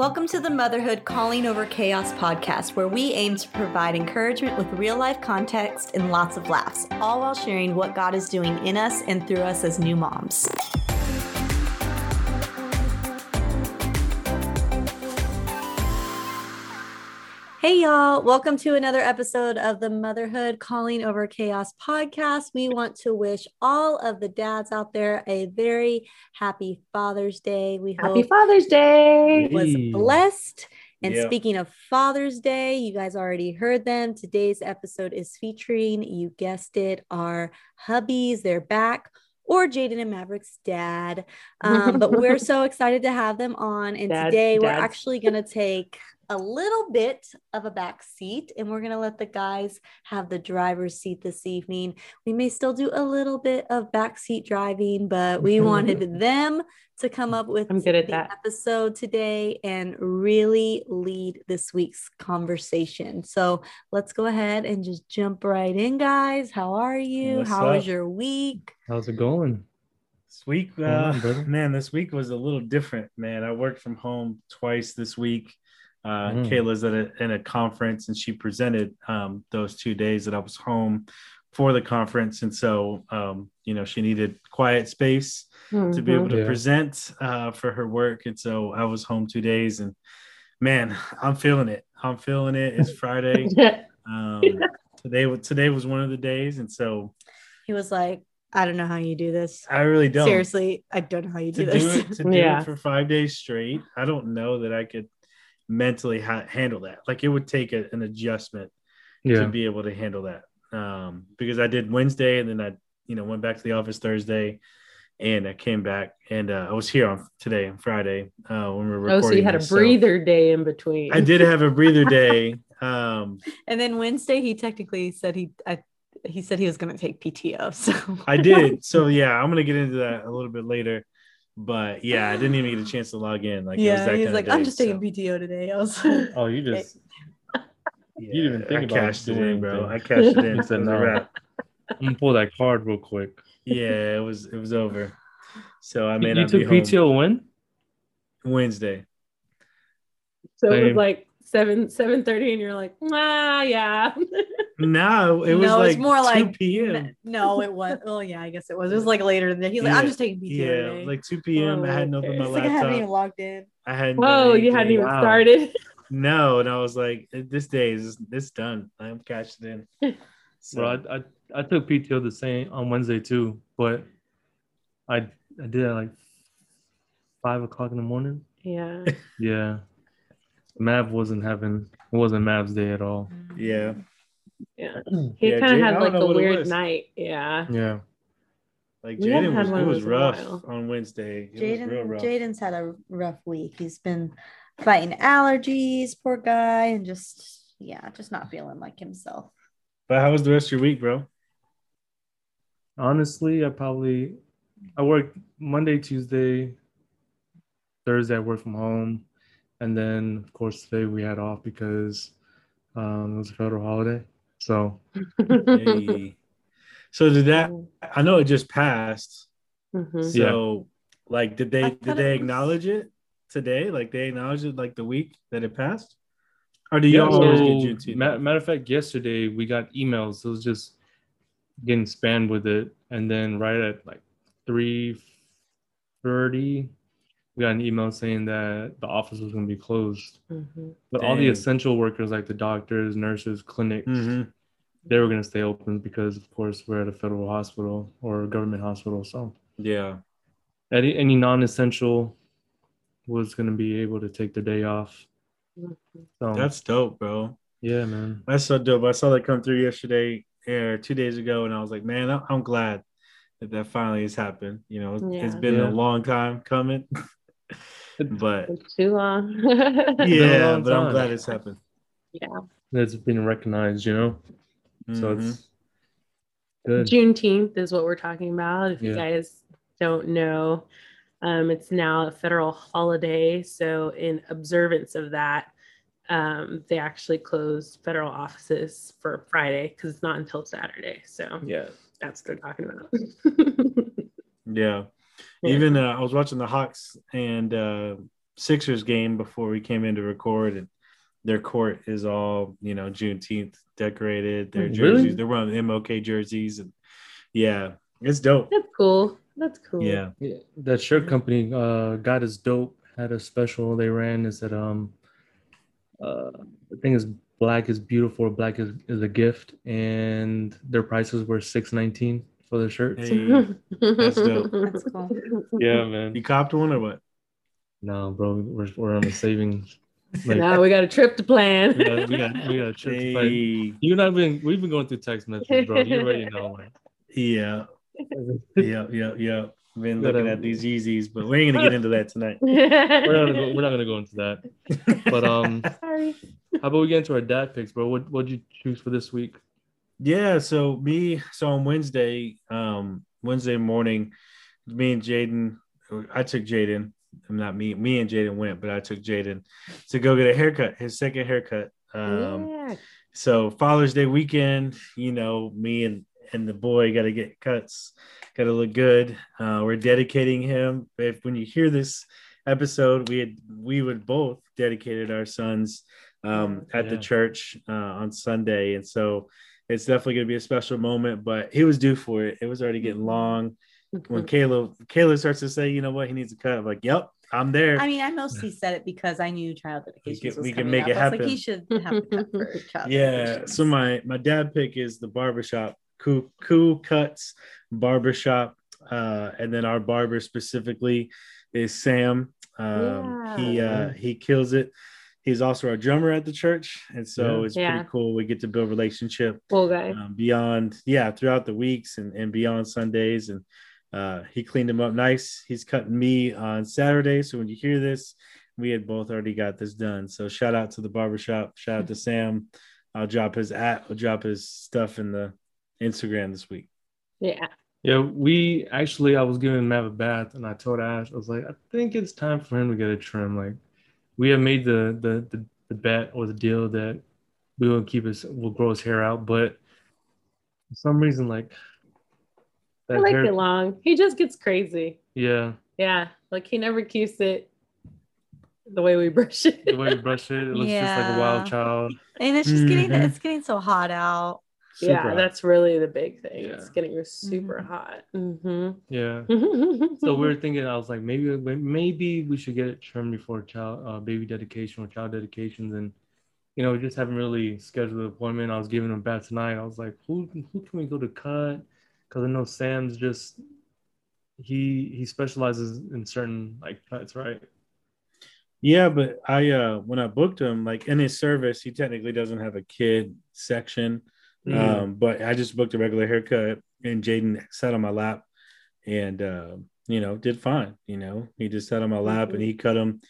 Welcome to the Motherhood Calling Over Chaos podcast, where we aim to provide encouragement with real life context and lots of laughs, all while sharing what God is doing in us and through us as new moms. Hey, y'all. Welcome to another episode of the Motherhood Calling Over Chaos podcast. We want to wish all of the dads out there a very happy Father's Day. We Happy hope Father's Day. was blessed. And Yeah. speaking of Father's Day, you guys already heard them. Today's episode is featuring, you guessed it, our hubbies. They're back, or Jaden and Maverick's dad. Um, but we're so excited to have them on. And Dad- today we're dads. actually going to take a little bit of a back seat and we're going to let the guys have the driver's seat this evening. We may still do a little bit of backseat driving, but we wanted them to come up with I'm good at the that. episode today and really lead this week's conversation. So let's go ahead and just jump right in, guys. How are you? What's How was your week? How's it going? This week, Going on, uh, man, this week was a little different, man. I worked from home twice this week. Uh, Mm. Kayla's at a, in a conference and she presented um, those two days that I was home for the conference. And so, um, you know, she needed quiet space to be Mhm. able to Yeah. present uh, for her work. And so I was home two days and man, I'm feeling it. I'm feeling it. It's Friday. Um, today, today was one of the days. And so He was like, I don't know how you do this. I really don't. Seriously, I don't know how you to do do this. it to do Yeah. it for five days straight i don't know that i could mentally ha- handle that. Like it would take a, an adjustment to be able to handle that. Um because i did wednesday and then i you know went back to the office thursday and i came back and uh, i was here on today on friday uh when we were Oh, so you had a this, so breather day in between. i did have a breather day um and then Wednesday, he technically said he, I, he said he was going to take PTO. So. I did. So yeah i'm gonna get into that a little bit later but yeah i didn't even get a chance to log in like it was yeah, that he's kind like, of I'm day, just so- taking PTO today. I was like, Oh, you just Yeah, You didn't even think I about cashed it doing in, bro. I cashed it in. You said It was a no. wrap. I'm gonna pull that card real quick. Yeah, it was it was over. So I mean, may you took be home PTO when? Wednesday. so it was like seven seven thirty, and you're like, ah, yeah. No, it was No, like it's more 2 like- p.m. no, it was. Oh yeah, I guess it was. It was like later than that. He's like, I'm just taking PTO Yeah, today. like 2 p.m. I hadn't oh, opened my It's like I haven't even logged in. I hadn't. Whoa, you hadn't even Wow. started. No, and I was like, this day is this done. I'm cashed in. So Bro, I, I I took PTO the same on Wednesday too, but I I did it at like five o'clock in the morning. Yeah. Yeah. Mav wasn't having it wasn't Mav's day at all. yeah, Yeah. He Yeah, kind of had like a weird night. Yeah. Yeah. like Jaden was it was those in a rough on Wednesday. It was real Jaden. Jaden's had a rough week. He's been fighting allergies, poor guy, and just yeah, just not feeling like himself. But how was the rest of your week, bro? Honestly, I probably I worked Monday, Tuesday, Thursday I worked from home, and then of course today we had off because um, it was a federal holiday. So Hey. So did that? I know it just passed. Mhm. So, like, did they did thought they it was- acknowledge it today? Like, they acknowledged it like the week that it passed, or do y'all always get so Juneteenth? ma- matter of fact, yesterday we got emails. It was just getting spammed with it, and then right at like three thirty, we got an email saying that the office was going to be closed. Mhm. But all the essential workers, like the doctors, nurses, clinics, Mhm. they were going to stay open because, of course, we're at a federal hospital or a government hospital. So Yeah, any, any non-essential was going to be able to take the day off. Mhm. So that's dope, bro. yeah, man. That's so dope. I saw that come through yesterday or two days ago, and I was like, man, I- I'm glad that that finally has happened. You know, it's- it's Yeah. been Yeah. a long time coming, but It's too long. yeah, long but I'm glad it's happened. Yeah. It's been recognized, you know. So Mhm. it's good. Juneteenth is what we're talking about. If you guys don't know, um, it's now a federal holiday. So, in observance of that, um, they actually closed federal offices for Friday because it's not until Saturday. So, Yeah. that's what they're talking about. yeah. Yeah. Even uh, I was watching the Hawks and uh, Sixers game before we came in to record, and their court is all you know Juneteenth decorated. Their jerseys, Really? they're wearing MLK jerseys, and yeah, it's dope. That's cool. That's cool. Yeah, Yeah, that shirt company, uh, God is dope, had a special they ran. Is that um, uh, the thing is black is beautiful, black is, is a gift, and their prices were six nineteen for the shirts. Hey, That's dope. That's cool. Yeah, man. you copped one or what? No, bro, we're, we're on a savings. Like, now we got a trip to plan. we got we got we got a trip to plan. You and I've been we've been going through text messages, bro. You already know, man. yeah, yeah, yeah, yeah. Been looking at these Yeezys, but we ain't gonna get into that tonight. We're not gonna go, we're not gonna go into that. But um, Sorry. how about we get into our dad picks, bro? What what'd you choose for this week? Yeah, so me, so on Wednesday, um, Wednesday morning, me and Jaden, I took Jaden. I'm not me, me and Jaden went, but I took Jaden to go get a haircut, his second haircut. Um, yeah. so Father's Day weekend, you know, me and and the boy got to get cuts, got to look good. Uh, we're dedicating him. If when you hear this episode, we had we would both dedicated our sons um, at the church uh, on Sunday, and so it's definitely going to be a special moment. But he was due for it. It was already getting long. When Kayla Kayla starts to say, you know what, he needs a cut. I'm like, yep, I'm there. I mean, I mostly said it because I knew child dedication can- was we can make up. it was like, happen. he should have the cut for child yeah so my my dad pick is the barbershop cool cool cuts barbershop uh and then our barber specifically is sam um he uh he kills it he's also our drummer at the church and so Yeah. it's Yeah. pretty cool we get to build relationship Cool guy. um, beyond yeah throughout the weeks and, and beyond sundays and uh he cleaned him up nice he's cutting me on saturday so when you hear this we had both already got this done so shout out to the barbershop shout out to sam i'll drop his at i'll drop his stuff in the instagram this week Yeah. Yeah, we actually I was giving Mav a bath and I told Ash, I was like, I think it's time for him to get a trim. Like we have made the the the, the bet or the deal that we will keep his we'll grow his hair out, but for some reason like I like hair, it long. He just gets crazy. yeah, Yeah. Like he never keeps it the way we brush it. the way we brush it, it looks just like a wild child. And it's just getting Mhm. it's getting so hot out. Super yeah, hot. that's really the big thing. Yeah. It's getting super Mhm. hot. Mm-hmm. Yeah. So we were thinking, I was like, maybe maybe we should get it trimmed before child uh, baby dedication or child dedications, and you know, we just haven't really scheduled an appointment. I was giving him a bat tonight. I was like, who who can we go to cut? Because I know Sam's just he he specializes in certain like cuts, right? yeah but i uh when i booked him like in his service he technically doesn't have a kid section Mm-hmm. Um, but I just booked a regular haircut and Jaden sat on my lap and, uh, you know, did fine. You know, he just sat on my lap and he cut him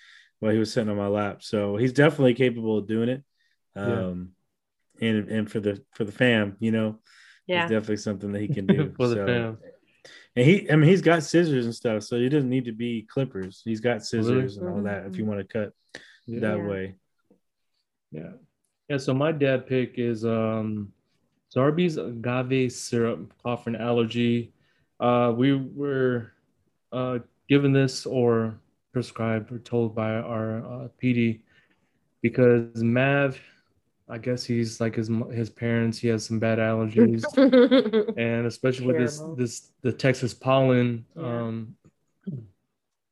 while he was sitting on my lap. So he's definitely capable of doing it. Yeah. Um, and, and for the, for the fam, you know, Yeah. it's definitely something that he can do. For the So- fam. And he, I mean, he's got scissors and stuff, so he doesn't need to be clippers. He's got scissors and all that if you want to cut Yeah. that way. Yeah. Yeah. So my dad pick is um Zarbee's agave syrup, cough and allergy. Uh we were uh given this or prescribed or told by our uh, PD because Mav, I guess he's like his his parents, he has some bad allergies. and especially with this Terrible. this the Texas pollen, Yeah. um,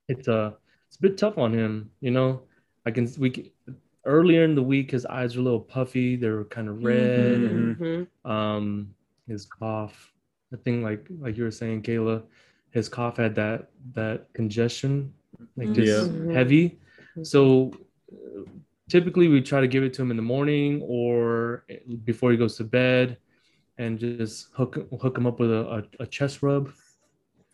it's uh it's a bit tough on him. You know, I can we earlier in the week his eyes were a little puffy, they were kind of red, Mhm. Mhm. and um his cough. I think like like you were saying, Kayla, his cough had that that congestion, like just Yeah. heavy. So uh, typically we try to give it to him in the morning or before he goes to bed and just hook hook him up with a, a, a chest rub.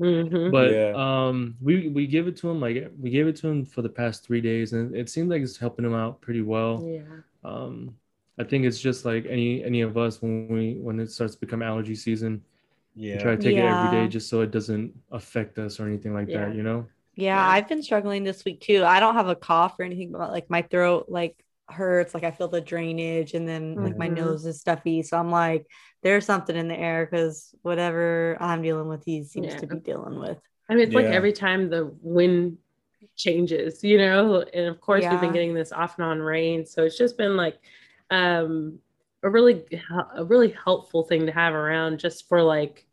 Mhm. But Yeah. um we we give it to him like we gave it to him for the past three days and it seems like it's helping him out pretty well. Yeah. Um I think it's just like any any of us when we when it starts to become allergy season, we Yeah. try to take it every day just so it doesn't affect us or anything like Yeah. that, you know? Yeah, Yeah. I've been struggling this week too. I don't have a cough or anything, but like my throat like hurts, like I feel the drainage and then like my Mhm. nose is stuffy. So I'm like, there's something in the air because whatever I'm dealing with, he seems Yeah. to be dealing with. I mean, it's like every time the wind changes, you know. And of course, we've been getting this off and on rain, so it's just been like um, a really a really helpful thing to have around just for like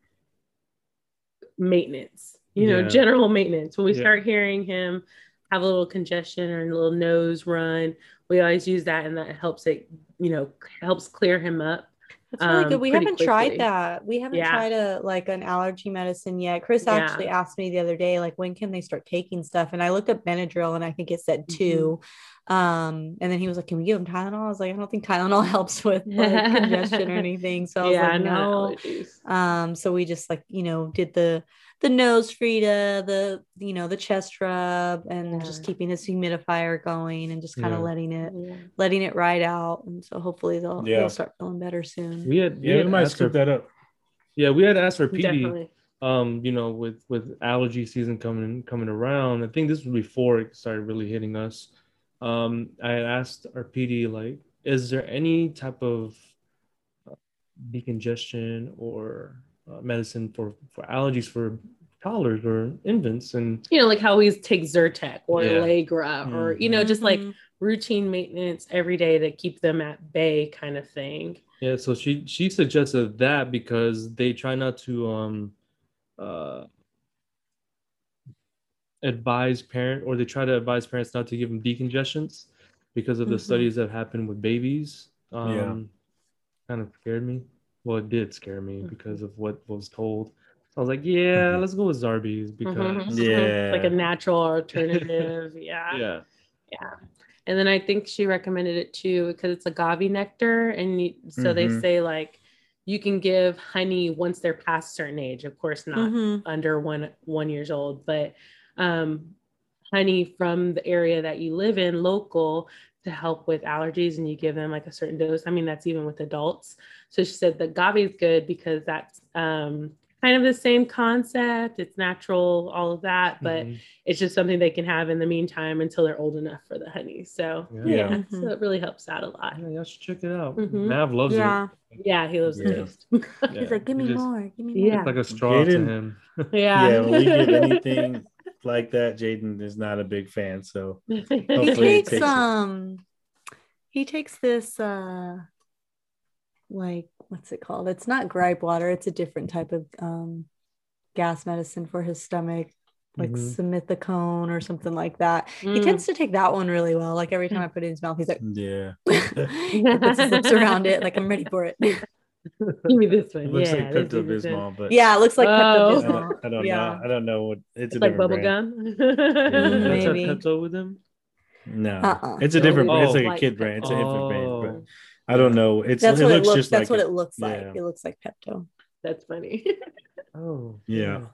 maintenance, you know, Yeah. general maintenance. When we Yeah. start hearing him have a little congestion or a little nose run, we always use that, and that helps it, you know, helps clear him up. That's really um, good. We haven't tried that. We haven't Yeah. tried a like an allergy medicine yet. Chris Yeah. actually asked me the other day, like, when can they start taking stuff? And I looked up Benadryl, and I think it said Mm-hmm. 2 Um, and then he was like, "Can we give him Tylenol?" I was like, "I don't think Tylenol helps with like, congestion or anything." So I was yeah, like, no "No." Um, so we just like you know did the the NoseFrida, the you know the chest rub, and just keeping his humidifier going, and just kind of Yeah. letting it Yeah. letting it ride out. And so hopefully they'll Yeah. they'll start feeling better soon. We had, Yeah, we had might asked scoop our, that up. yeah, we had asked our PD, Definitely. um, you know, with with allergy season coming coming around. I think this was before it started really hitting us. Um, I had asked our PD like, is there any type of uh, decongestion or uh, medicine for for allergies for toddlers or infants? And You know, like how we take Zyrtec or Yeah. Allegra or, you know, just like Mhm. routine maintenance every day to keep them at bay kind of thing. Yeah, so she she suggested that because they try not to um uh advise parent or they try to advise parents not to give them decongestants because of the Mhm. studies that happened with babies. Um Yeah. kind of scared me. Well, it did scare me because of what was told. So I was like, yeah, Mhm. let's go with Zarbee's because Mhm. Yeah. Like a natural alternative. yeah. yeah. Yeah. And then I think she recommended it too because it's agave nectar. And you, so they Mhm. say like you can give honey once they're past certain age. Of course, not Mhm. under one one years old, but um, honey from the area that you live in, local, to help with allergies, and you give them like a certain dose. I mean, that's even with adults. So she said the agave is good because that's um, kind of the same concept. It's natural, all of that, but Mhm. it's just something they can have in the meantime until they're old enough for the honey. So Yeah. yeah, Yeah. so it really helps out a lot. Yeah, y'all should check it out. Mhm. Mav loves Yeah. Yeah, he loves Yeah. the taste. it. He's like, give me just- more, give me Yeah. more. It's like a straw to him. yeah. Yeah, when we give anything like that, Jaden is not a big fan. So he Hopefully takes takes it. um he takes this uh like what's it called it's not gripe water it's a different type of um gas medicine for his stomach like Mhm. simethicone or something like that he Mm. tends to take that one really well like every time i put it in his mouth he's like yeah, he puts his lips around it like i'm ready for it Give me this one. it looks yeah, like Pepto. Bismol, but yeah it looks like Oh. Pepto-Bismol. don't, I don't yeah know. I don't know what it's, It's a like different bubble brand. gum. That's Maybe. a Pepto with him. No, Uh-uh. it's a different. Oh. it's like a kid brand. It's an infant brand, Oh. but I don't know. It's that's it what it looks looks just that's like what it. it looks like Yeah. it looks like Pepto That's funny. Oh, Yeah.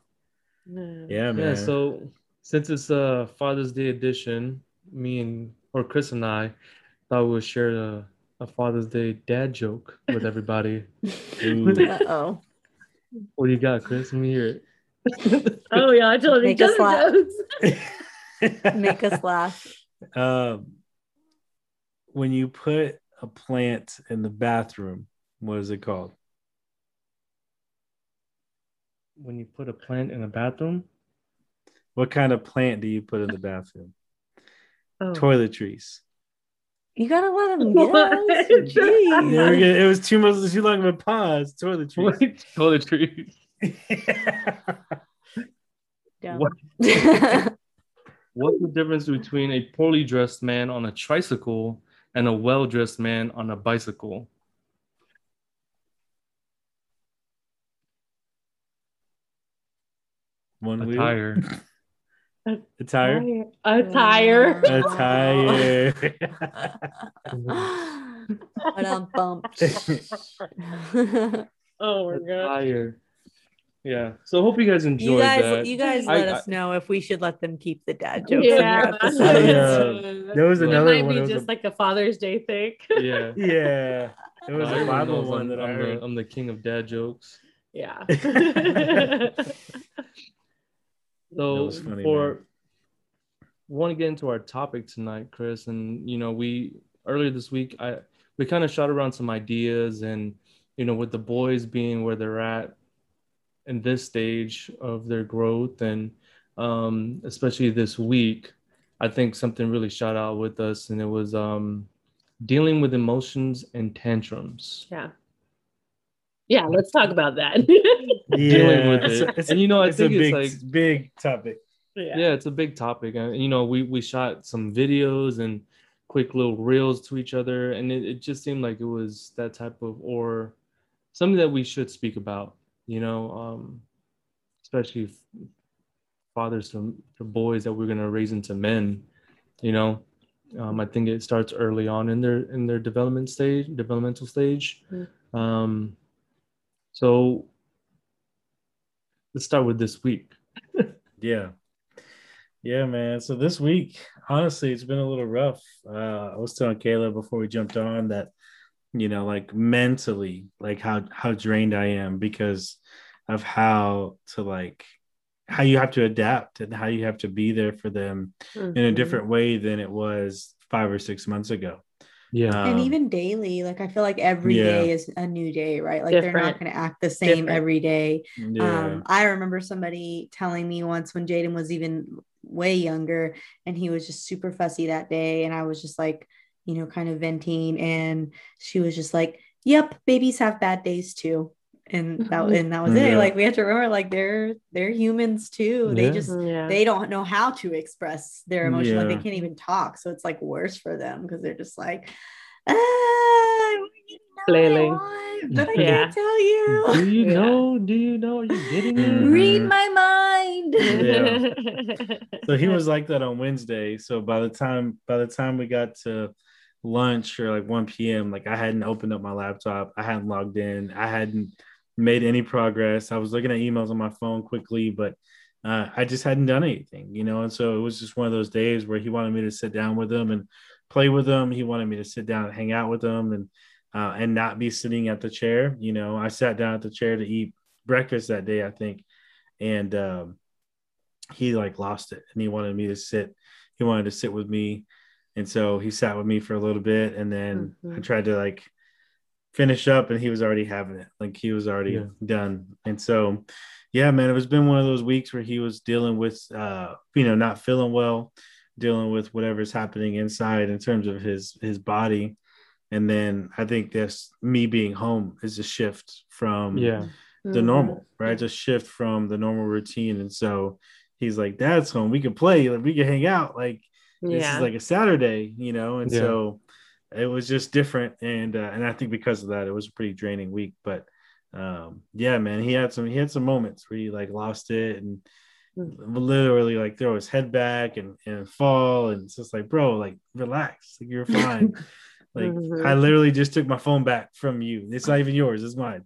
Yeah. Yeah, man. Yeah, so since it's a Father's Day edition, me and or Chris and I thought we would share a, a Father's Day dad joke with everybody. Uh-oh what do you got, Chris? Let me hear it. Oh yeah, I told him Make us just laugh. jokes. make us laugh um, when you put a plant in the bathroom, what is it called? when you put a plant in a bathroom, What kind of plant do you put in the bathroom? Oh. Toiletries. You gotta let him What? guess Jeez. It was too much too long of a pause. Toiletries. toiletries. Dumb. What? What's the difference between a poorly dressed man on a tricycle and a well dressed man on a bicycle? One A wheel. tire. A tire. A tire. A tire. but I'm bumped. Oh my A god. tire. Yeah. So hope you guys enjoyed you guys, that. you guys I- let I- us know if we should let them keep the dad jokes in their Yeah. episodes. uh, there was It another might one, be was just a- like a Father's Day thing. yeah. yeah. It was No, a Bible knows one I'm, that I I'm heard. the, I'm the king of dad jokes. yeah. So was funny, for we want to get into our topic tonight, Chris, and you know we earlier this week I we kind of shot around some ideas and you know with the boys being where they're at in this stage of their growth and um, especially this week I think something really shot out with us, and it was um, dealing with emotions and tantrums. Yeah. Yeah, let's talk about that. Dealing with it. it's And you know, I it's a think it's like- big topic. yeah. it's a big topic and you know we we shot some videos and quick little reels to each other and it, it just seemed like it was that type of or something that we should speak about you know um especially f- fathers to, to boys that we're going to raise into men you know um, i think it starts early on in their in their development stage developmental stage Mm. um so let's start with this week Yeah. Yeah, man. So this week, honestly, it's been a little rough. Uh, I was telling Kayla before we jumped on that, you know, like mentally, like how how drained I am because of how to like how you have to adapt and how you have to be there for them in a Mhm. different way than it was five or six months ago. Yeah and Um, even daily, like I feel like every yeah. day is a new day, right? Like they're not going to act the same Different. every day. Yeah. Um, I remember somebody telling me once when Jaden was even way younger and he was just super fussy that day. And I was just like, you know, kind of venting. And she was just like, Yep, babies have bad days too. And that Mhm. and that was it. Yeah. Like we have to remember like they're they're humans too. They Yeah. just Yeah. they don't know how to express their emotion. Like they can't even talk. So it's like worse for them because they're just like, ah, I you know what I Flailing. want, but I Yeah. can't tell you. Do you Yeah. know? Do you know? Are you getting it? Read my mind. so he was like that on Wednesday. So by the time by the time we got to lunch or like 1 p.m., like I hadn't opened up my laptop, I hadn't logged in, I hadn't made any progress. I was looking at emails on my phone quickly, but uh, I just hadn't done anything, you know. And so it was just one of those days where he wanted me to sit down with him and play with him. He wanted me to sit down and hang out with him and uh, and not be sitting at the chair. You know, I sat down at the chair to eat breakfast that day, I think, and um, he like lost it and he wanted me to sit he wanted to sit with me and so he sat with me for a little bit and then i Mhm. tried to like finish up and he was already having it like he was already Yeah. done and so yeah man it was been one of those weeks where he was dealing with uh you know not feeling well dealing with whatever's happening inside in terms of his his body and then i think this me being home is a shift from Yeah. the Mhm. normal, right? It's a shift from the normal routine. And so he's like, Dad's home. We can play, like we can hang out. Like this is like a Saturday, you know. And Yeah. so it was just different. And uh, and I think because of that, it was a pretty draining week. But um, yeah, man, he had some he had some moments where he like lost it and literally like throw his head back and and fall. And it's just like, bro, like relax, like you're fine. like Mhm. I literally just took my phone back from you. It's not even yours, it's mine.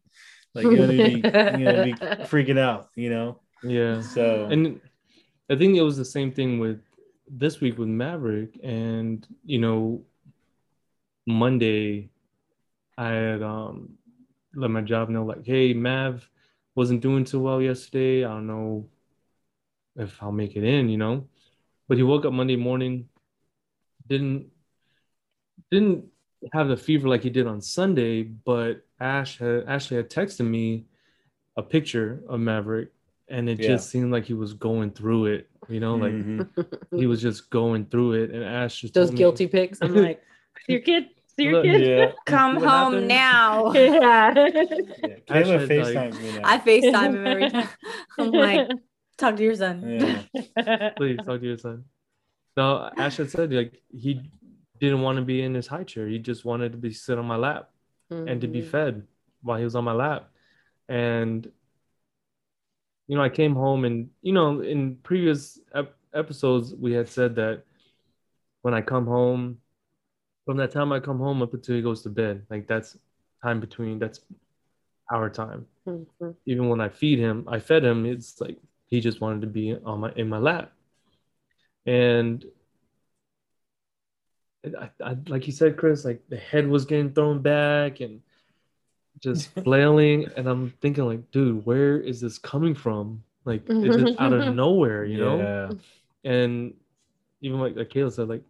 Like you're gonna be, you're gonna be freaking out, you know. Yeah. So And I think it was the same thing with this week with Maverick. And, you know, Monday, I had um, let my job know, like, hey, Mav wasn't doing too well yesterday. I don't know if I'll make it in, you know. But he woke up Monday morning, didn't didn't have the fever like he did on Sunday, but Ash had Ashley had texted me a picture of Maverick, and it Yeah. just seemed like he was going through it. You know, like Mhm. he was just going through it. And Ash just those told me- guilty pics. I'm like, see your kid, see your kid. yeah. Come What home happened? now. Yeah. yeah. Kayla Actually, like- me now. I FaceTime him every time. I'm like, talk to your son. yeah. please talk to your son. No, Ash had said like he didn't want to be in his high chair. He just wanted to be sit on my lap and to be Mhm. fed while he was on my lap. And you know, I came home and you know, in previous ep- episodes we had said that when I come home, from that time I come home up until he goes to bed, like that's time between that's our time. Mhm. Even when I feed him, I fed him, it's like he just wanted to be on my in my lap. And I, I, like you said, Chris, like the head was getting thrown back and just flailing. and I'm thinking, like, dude, where is this coming from? Like, is it out of nowhere, you know? Yeah. And even like, like Kayla said, like,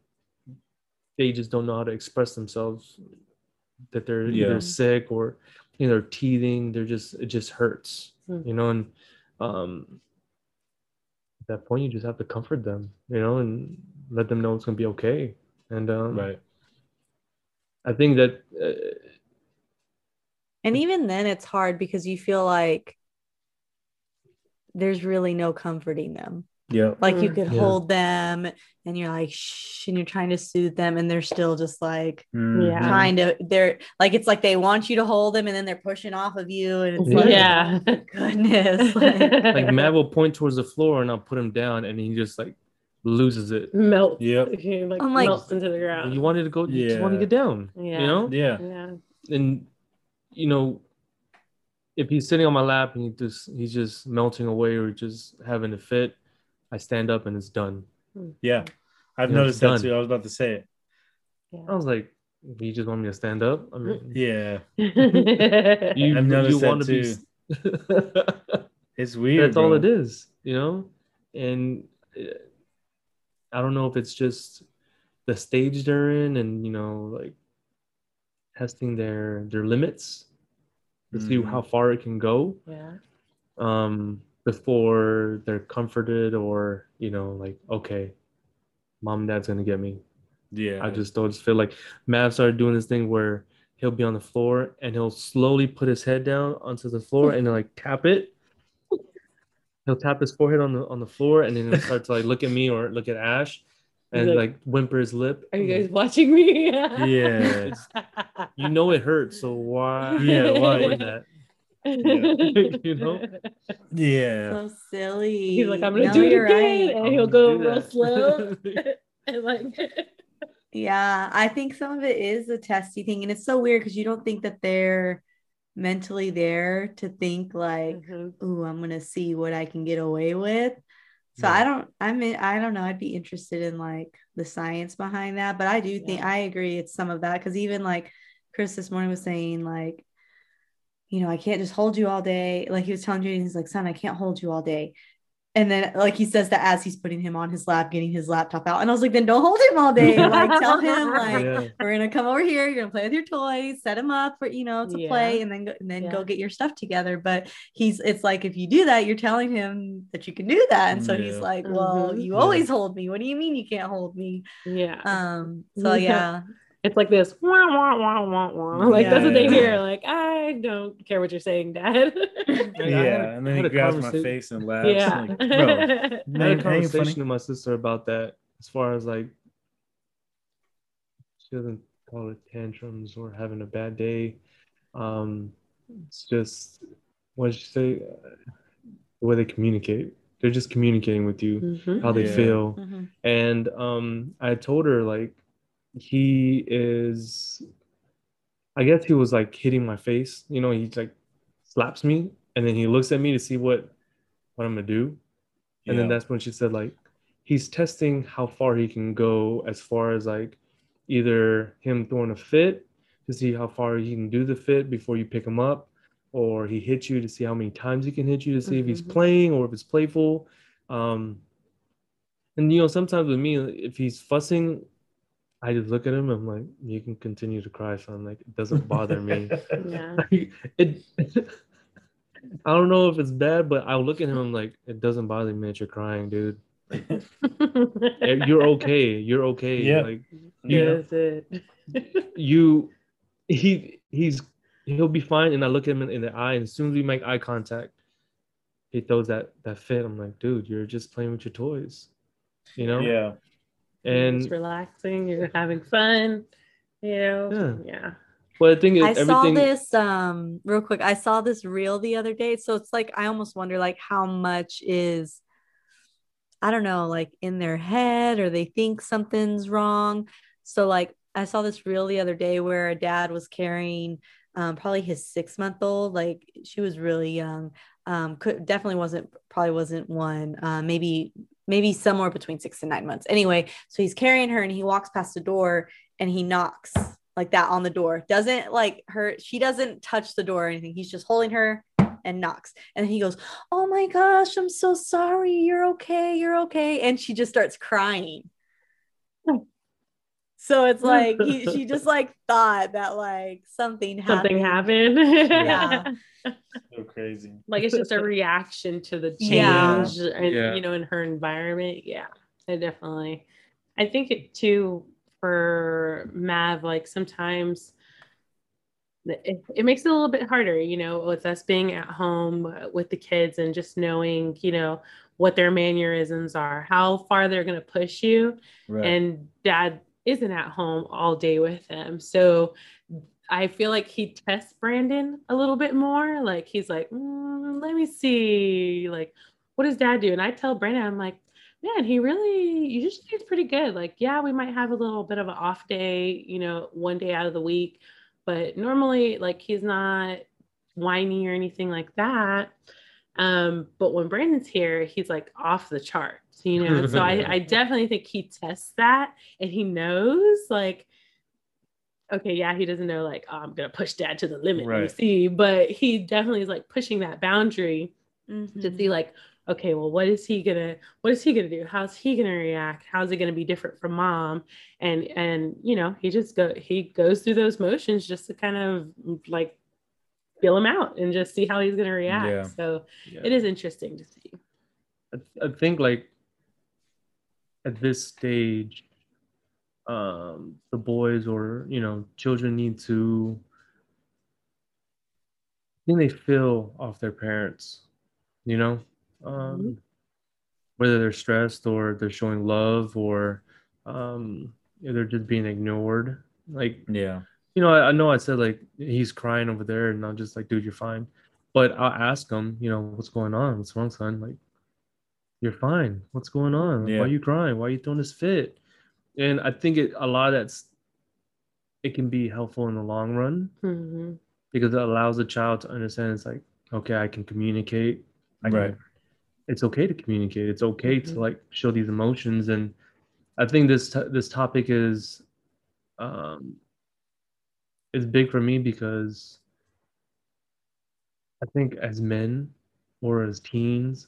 they just don't know how to express themselves, that they're Yeah. either sick or, you know, they're teething. They're just, it just hurts, Mhm. you know? And um, at that point, you just have to comfort them, you know? And let them know it's gonna be okay. And um, Right. I think that uh, And even then, it's hard because you feel like there's really no comforting them. Yep. Like you Mm. could Yeah. hold them and you're like, shh, and you're trying to soothe them, and they're still just like Mhm. Yeah. trying to, they're like, it's like they want you to hold them and then they're pushing off of you. And it's like, yeah. oh, goodness. Like, like Mav will point towards the floor and I'll put him down and he just like loses it. melts. Yep. He like, I'm like- melts into the ground. You wanted to go, you just want to get down. Yeah. You know? Yeah. yeah. and you know if he's sitting on my lap and he just he's just melting away or just having a fit i stand up and it's done Yeah. I've You know, noticed that done. too. I was about to say it. i was like you just want me to stand up i mean Yeah. yeah. you, I've noticed that wanna too. be It's weird. that's all it is you know and uh, i don't know if it's just the stage they're in and you know like testing their their limits to see Mhm. how far it can go yeah. um before they're comforted or you know like okay mom and dad's gonna get me Yeah. i just don't just feel like mav started doing this thing where he'll be on the floor and he'll slowly put his head down onto the floor and like tap it he'll tap his forehead on the on the floor and then he'll start to like look at me or look at ash and like, like, whimper his lip Are you guys watching me? Yeah. you know it hurts so why Yeah, why? doing that you know yeah. so silly. He's like, I'm gonna No, do it you're again, right. and I'm he'll go real slow, and like, Yeah, I think some of it is a testy thing, and it's so weird because you don't think that they're mentally there to think like, Mhm. "Ooh, I'm gonna see what I can get away with." So Yeah. I don't, I mean I don't know. I'd be interested in like the science behind that, but I do think Yeah. I agree it's some of that because even like Chris this morning was saying like, you know, I can't just hold you all day. Like he was telling Jaden, he's like, son, I can't hold you all day. And then like he says that as he's putting him on his lap, getting his laptop out. And I was like, then don't hold him all day. Like tell him like yeah we're gonna come over here, you're gonna play with your toys, set him up for you know to Yeah. play, and then go, and then go get your stuff together. But he's it's like if you do that, you're telling him that you can do that. And so he's like, Well, Mhm. you Yeah. always hold me. What do you mean you can't hold me? yeah, Um, so Yeah. Yeah, it's like this. Wah, wah, wah, wah, wah. Like that's what they Yeah. hear. Like I don't care what you're saying, Dad. Like, I a- Yeah. And then he grabs my face and laughs. yeah, Like, bro. I had a conversation funny. with my sister about that as far as like she doesn't call it tantrums or having a bad day. Um, it's just what did she say? Uh, the way they communicate. They're just communicating with you Mhm. how they Yeah. feel. Mhm. And um, I told her like he is. I guess he was like hitting my face. You know, he like slaps me, and then he looks at me to see what what I'm gonna do. And then that's when she said like he's testing how far he can go as far as like either him throwing a fit to see how far he can do the fit before you pick him up, or he hits you to see how many times he can hit you to see if he's Mhm. playing or if it's playful. Um, and you know, sometimes with me, if he's fussing, I just look at him. I'm like, you can continue to cry, son. Like it doesn't bother me. Yeah. it I don't know if it's bad, but I'll look at him. I'm like, it doesn't bother me that you're crying, dude. Eh, You're okay. You're okay. Yeah. Like you know, it. you, he he's he'll be fine. And I look at him in, in the eye, and as soon as we make eye contact, he throws that that fit. I'm like, dude, you're just playing with your toys, you know. Yeah. And it's relaxing. You're having fun. You know. Yeah. but the thing is, I saw this um real quick. I saw this reel the other day. So it's like I almost wonder like how much is I don't know, like in their head or they think something's wrong. So like I saw this reel the other day where a dad was carrying um, probably his six month old, like she was really young. Um, could definitely wasn't probably wasn't one, uh, maybe maybe somewhere between six and nine months. Anyway, so he's carrying her and he walks past the door and he knocks like that on the door. Doesn't like her, she doesn't touch the door or anything. He's just holding her and knocks. And he goes, Oh my gosh, I'm so sorry. You're okay. You're okay. And she just starts crying. Oh, So it's like he, she just like thought that like something happened. Something happened. Yeah. So crazy. like it's just a reaction to the change Yeah. and Yeah. you know in her environment. Yeah. I definitely I think it too for Mav, like sometimes it, it makes it a little bit harder, you know, with us being at home uh, with the kids and just knowing, you know, what their mannerisms are, how far they're going to push you. Right. And dad isn't at home all day with him. So I feel like he tests Brandon a little bit more. Like he's like, mm, let me see, like, what does dad do? And I tell Brandon, I'm like, man, he really usually is pretty good. Like, yeah, we might have a little bit of an off day, you know, one day out of the week, but normally, like, he's not whiny or anything like that. Um, but when Brandon's here, he's like off the charts, you know. so I, I definitely think he tests that and he knows, like, okay, yeah, he doesn't know, like, oh, I'm gonna push dad to the limit, right. you see, but he definitely is like pushing that boundary mm-hmm. to see, like, okay, well, what is he gonna what is he gonna do? How's he gonna react? How's it gonna be different from mom? And and you know, he just go he goes through those motions just to kind of like feel him out and just see how he's gonna react. Yeah. So yeah. it is interesting to see. I, I think like at this stage, um, the boys or you know children need to I think they feel off their parents, you know, um, mm-hmm. whether they're stressed or they're showing love or um, they're just being ignored. Like, yeah, you know, I, I, know I said like he's crying over there, and I'm just like, dude, you're fine. But I'll ask him, you know, what's going on? What's wrong, son? Like, you're fine. What's going on? Yeah. Why are you crying? Why are you throwing this fit? And I think it a lot of that's it can be helpful in the long run mm-hmm. because it allows the child to understand it's like, okay, I can communicate. I can right it's okay to communicate. It's okay mm-hmm. to like show these emotions, and I think this t- this topic is um is big for me because I think as men or as teens,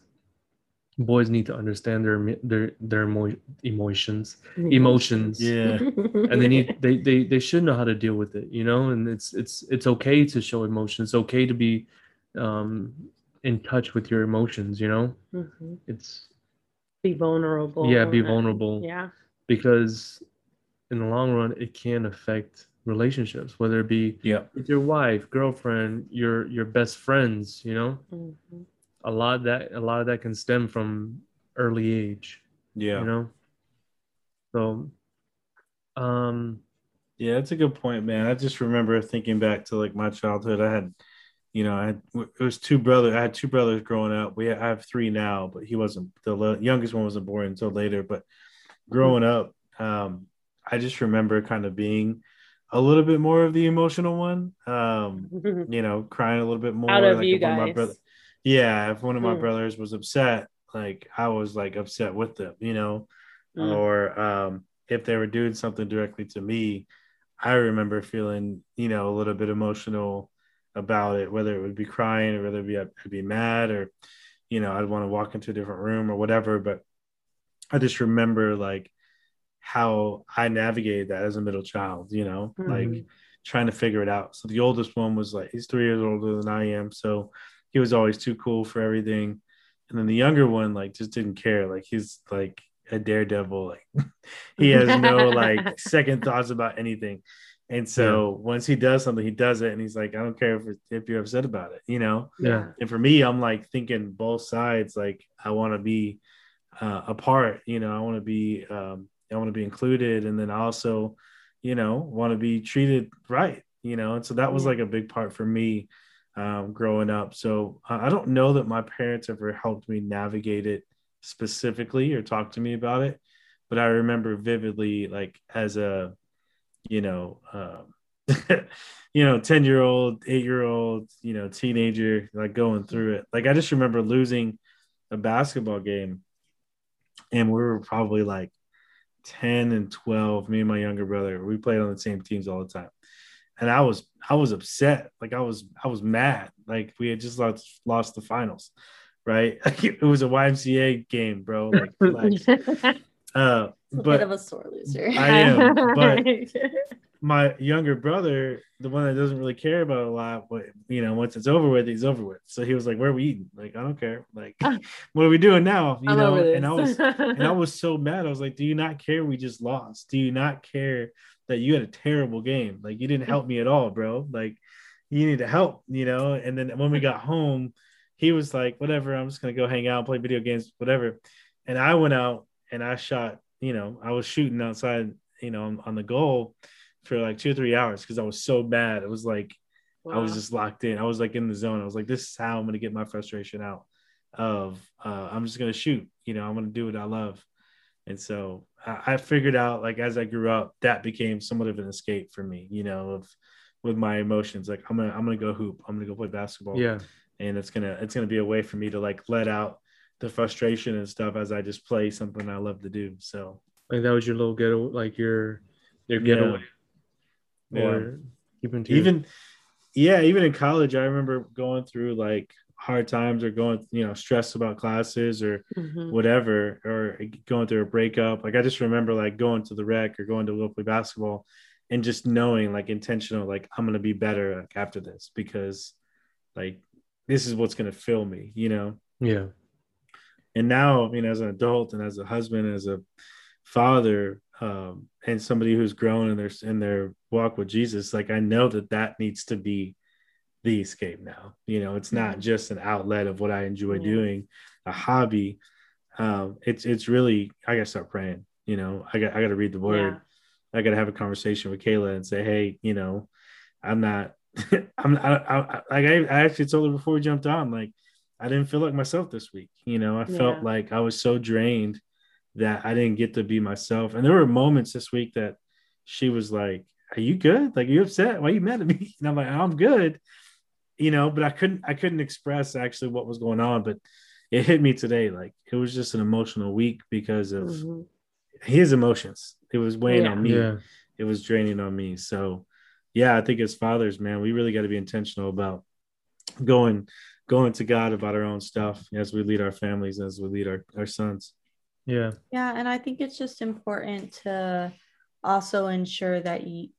boys need to understand their their their emo- emotions emotions. yeah. And they need they, they they should know how to deal with it you know? And it's it's it's okay to show emotions. It's okay to be um in touch with your emotions you know? Mm-hmm. it's be vulnerable yeah be vulnerable. Yeah. Because in the long run it can affect relationships whether it be yeah with your wife girlfriend your your best friends you know mm-hmm. a lot of that a lot of that can stem from early age yeah you know so um yeah that's a good point man i just remember thinking back to like my childhood i had you know, I had, it was two brothers. I had two brothers growing up. We I have three now, but he wasn't the youngest one wasn't born until later. But growing up, um, I just remember kind of being a little bit more of the emotional one. Um, you know, crying a little bit more. Out of like you guys. My brother, yeah, if one of my mm. brothers was upset, like I was like upset with them, you know, mm. or um, if they were doing something directly to me, I remember feeling, you know, a little bit emotional about it, whether it would be crying or whether it be I'd be mad or you know I'd want to walk into a different room or whatever. But I just remember like how I navigated that as a middle child, you know, mm-hmm. like trying to figure it out. So the oldest one was like he's three years older than I am, so he was always too cool for everything. And then the younger one like just didn't care. Like he's like a daredevil. Like he has no like second thoughts about anything. And so yeah. once he does something, he does it, and he's like, I don't care if if you're upset about it, you know. Yeah. And for me, I'm like thinking both sides. Like I want to be uh, a part, you know. I want to be, um, I want to be included, and then also, you know, want to be treated right, you know. And so that was like a big part for me um, growing up. So I don't know that my parents ever helped me navigate it specifically or talk to me about it, but I remember vividly, like as a you know, um, you know, 10 year old, eight year old, you know, teenager, like going through it. Like I just remember losing a basketball game and we were probably like 10 and 12, me and my younger brother, we played on the same teams all the time. And I was, I was upset. Like I was, I was mad. Like we had just lost, lost the finals. Right. it was a YMCA game, bro. Like, Uh, but, a bit of a sore loser. I am, but my younger brother, the one that doesn't really care about a lot, but you know, once it's over with, he's over with. So he was like, "Where are we eating?" Like, I don't care. Like, ah. what are we doing now? You I'm know, and I was and I was so mad. I was like, "Do you not care? We just lost. Do you not care that you had a terrible game? Like, you didn't help me at all, bro. Like, you need to help, you know." And then when we got home, he was like, "Whatever. I'm just gonna go hang out, play video games, whatever." And I went out and I shot. You know, I was shooting outside. You know, on, on the goal for like two or three hours because I was so bad. It was like I was just locked in. I was like in the zone. I was like, this is how I'm gonna get my frustration out. Of uh, I'm just gonna shoot. You know, I'm gonna do what I love. And so I, I figured out like as I grew up, that became somewhat of an escape for me. You know, of with my emotions. Like I'm gonna I'm gonna go hoop. I'm gonna go play basketball. Yeah. And it's gonna it's gonna be a way for me to like let out the frustration and stuff as I just play something I love to do. So Like that was your little getaway, like your your getaway. Yeah. Or keeping to even yeah even in college i remember going through like hard times or going you know stressed about classes or Mhm. whatever or going through a breakup like i just remember like going to the rec or going to go play basketball and just knowing like intentional like i'm gonna be better like, after this because like this is what's gonna fill me you know yeah. and now you know as an adult and as a husband as a father um and somebody who's grown in their in their walk with jesus like i know that that needs to be the escape now. You know it's not just an outlet of what i enjoy Yeah. doing a hobby. Um it's it's really i gotta start praying you know i got i gotta read the word. I gotta have a conversation with kayla and say hey you know i'm not i'm I, I, I, I, I actually told her before we jumped on like i didn't feel like myself this week you know i felt like i was so drained that i didn't get to be myself and there were moments this week that she was like are you good like are you upset why are you mad at me and i'm like i'm good you know but i couldn't i couldn't express actually what was going on but it hit me today like it was just an emotional week because of Mhm. his emotions it was weighing Yeah. on me Yeah. it was draining on me. So yeah, I think as fathers, man, we really got to be intentional about going going to God about our own stuff as we lead our families, as we lead our, our sons. Yeah. Yeah, and I think it's just important to also ensure that y-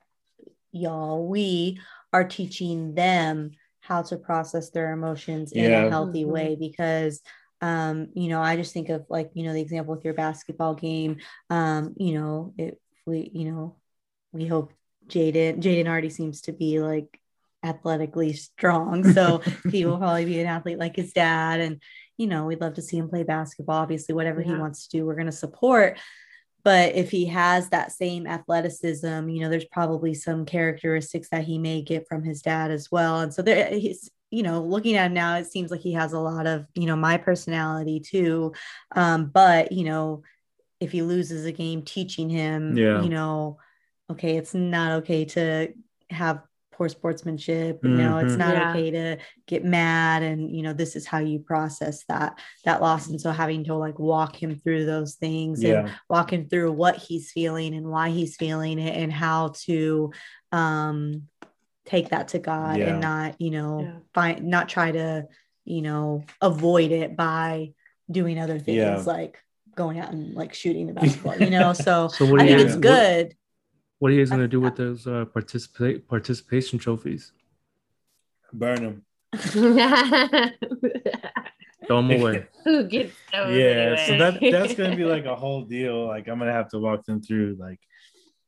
y'all, we are teaching them how to process their emotions in Yeah. a healthy Mhm. way because um, you know, I just think of like, you know, the example with your basketball game. Um, you know, if we, you know, we hope Jaden, Jaden already seems to be like athletically strong. So he will probably be an athlete like his dad. And, you know, we'd love to see him play basketball. Obviously, whatever he wants to do, we're going to support. But if he has that same athleticism, you know, there's probably some characteristics that he may get from his dad as well. And so there he's, you know, looking at him now, it seems like he has a lot of, you know, my personality too. Um, but, you know, if he loses a game, teaching him, Yeah. you know, okay, it's not okay to have poor sportsmanship. You know, it's not Yeah. okay to get mad. And, you know, this is how you process that, that loss. And so having to like walk him through those things and Yeah. walk him through what he's feeling and why he's feeling it and how to um take that to God Yeah. and not, you know, Yeah. find not try to, you know, avoid it by doing other things Yeah. like going out and like shooting the basketball, you know. So, So what I are you think it's good. What, are you guys gonna do with those uh, participate participation trophies? Burn them. Throw them away. Who gets those Yeah. So that that's gonna be like a whole deal. Like I'm gonna have to walk them through like,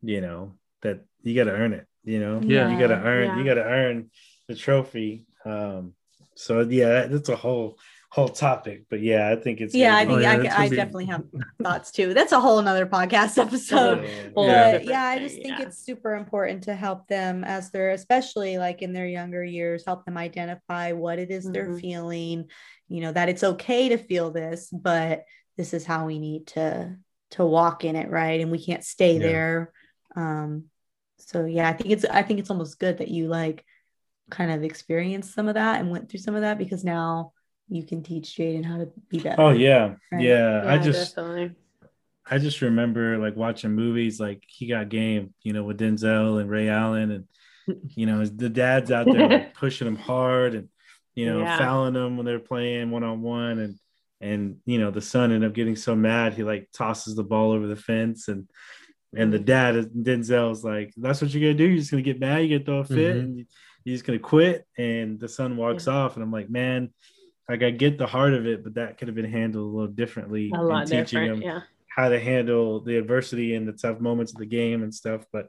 you know, that you gotta earn it, you know? Yeah. You gotta earn Yeah. you gotta earn the trophy. Um so yeah, that- that's a whole whole topic. But yeah, I think it's Yeah, I think Oh, yeah, I, I gonna be- definitely have thoughts too. That's a whole nother podcast episode. be- But Yeah. yeah, I just think Yeah. it's super important to help them as they're, especially like in their younger years, help them identify what it is they're Mhm. feeling. You know that it's okay to feel this, but this is how we need to to walk in it, right? And we can't stay Yeah. there. Um, so yeah, I think it's I think it's almost good that you like kind of experienced some of that and went through some of that because now you can teach Jaden how to be better. Oh yeah. Right. Yeah. I just definitely. I just remember like watching movies like He Got Game, you know, with Denzel and Ray Allen, and you know, the dad's out there like pushing him hard and you know, Yeah. fouling them when they're playing one on one, and and you know, the son ended up getting so mad he like tosses the ball over the fence, and And the dad Denzel's like, "That's what you're gonna do. You're just gonna get mad. You're gonna throw a fit, Mhm. and you're just gonna quit." And the son walks off, and I'm like, "Man, like I get the heart of it, but that could have been handled a little differently A in teaching him Yeah. how to handle the adversity and the tough moments of the game and stuff." But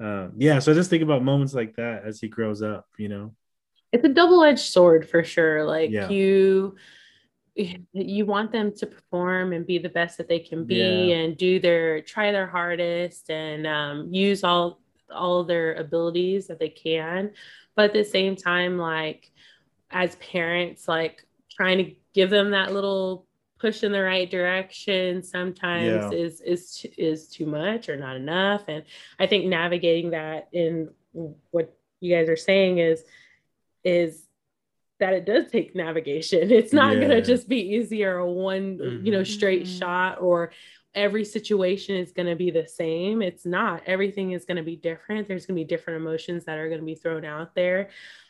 um, yeah, so I just think about moments like that as he grows up. You know, it's a double-edged sword for sure like Yeah. you you want them to perform and be the best that they can be Yeah. and do their try their hardest and um, use all all their abilities that they can but at the same time like as parents like trying to give them that little push in the right direction sometimes Yeah. is is is too much or not enough and i think navigating that in what you guys are saying is is that it does take navigation it's not Yeah. going to just be easy or a one you know straight Mhm. shot or every situation is going to be the same it's not everything is going to be different there's going to be different emotions that are going to be thrown out there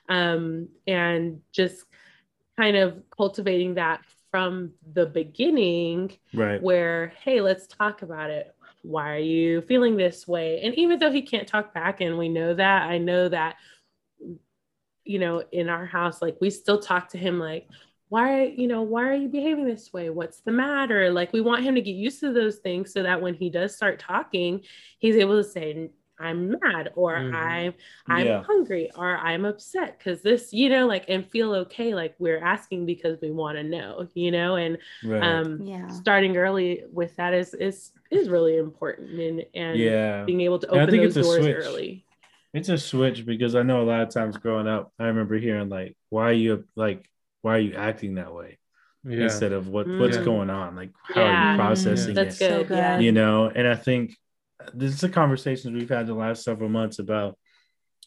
um, and just kind of cultivating that from the beginning right? where hey let's talk about it. Why are you feeling this way? And even though he can't talk back and we know that i know that you know in our house like we still talk to him like why you know why are you behaving this way? What's the matter? Like we want him to get used to those things so that when he does start talking he's able to say i'm mad or Mhm. i'm i'm Yeah. hungry or i'm upset because this you know like and feel okay like we're asking because we want to know you know and Right. um Yeah. starting early with that is is is really important and and yeah. being able to And I open think those it's a doors switch. early It's a switch because I know a lot of times growing up, I remember hearing like, "Why are you like, why are you acting that way?" Yeah. Instead of what what's Mm. going on, like how are you processing that's it? So good, good. yeah You know, and I think this is the conversations we've had the last several months about,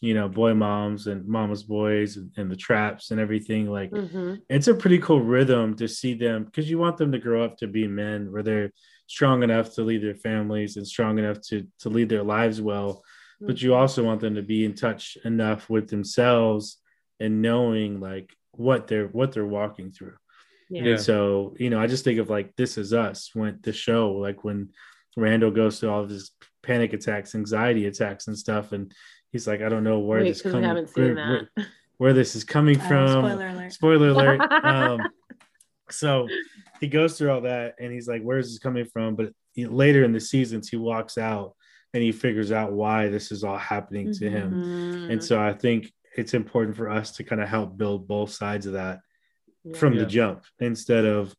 you know, boy moms and mama's boys and, and the traps and everything. Like, Mhm. it's a pretty cool rhythm to see them because you want them to grow up to be men where they're strong enough to lead their families and strong enough to to lead their lives well but you also want them to be in touch enough with themselves and knowing like what they're what they're walking through Yeah. and so you know i just think of like this is us when the show like when randall goes through all of his panic attacks anxiety attacks and stuff and he's like i don't know where Wait, this 'cause we coming haven't where, where, where this is coming Uh, from spoiler alert. spoiler alert um so he goes through all that and he's like where's this coming from but he- later in the seasons he walks out and he figures out why this is all happening to him Mhm. and so i think it's important for us to kind of help build both sides of that Yeah. from the jump instead of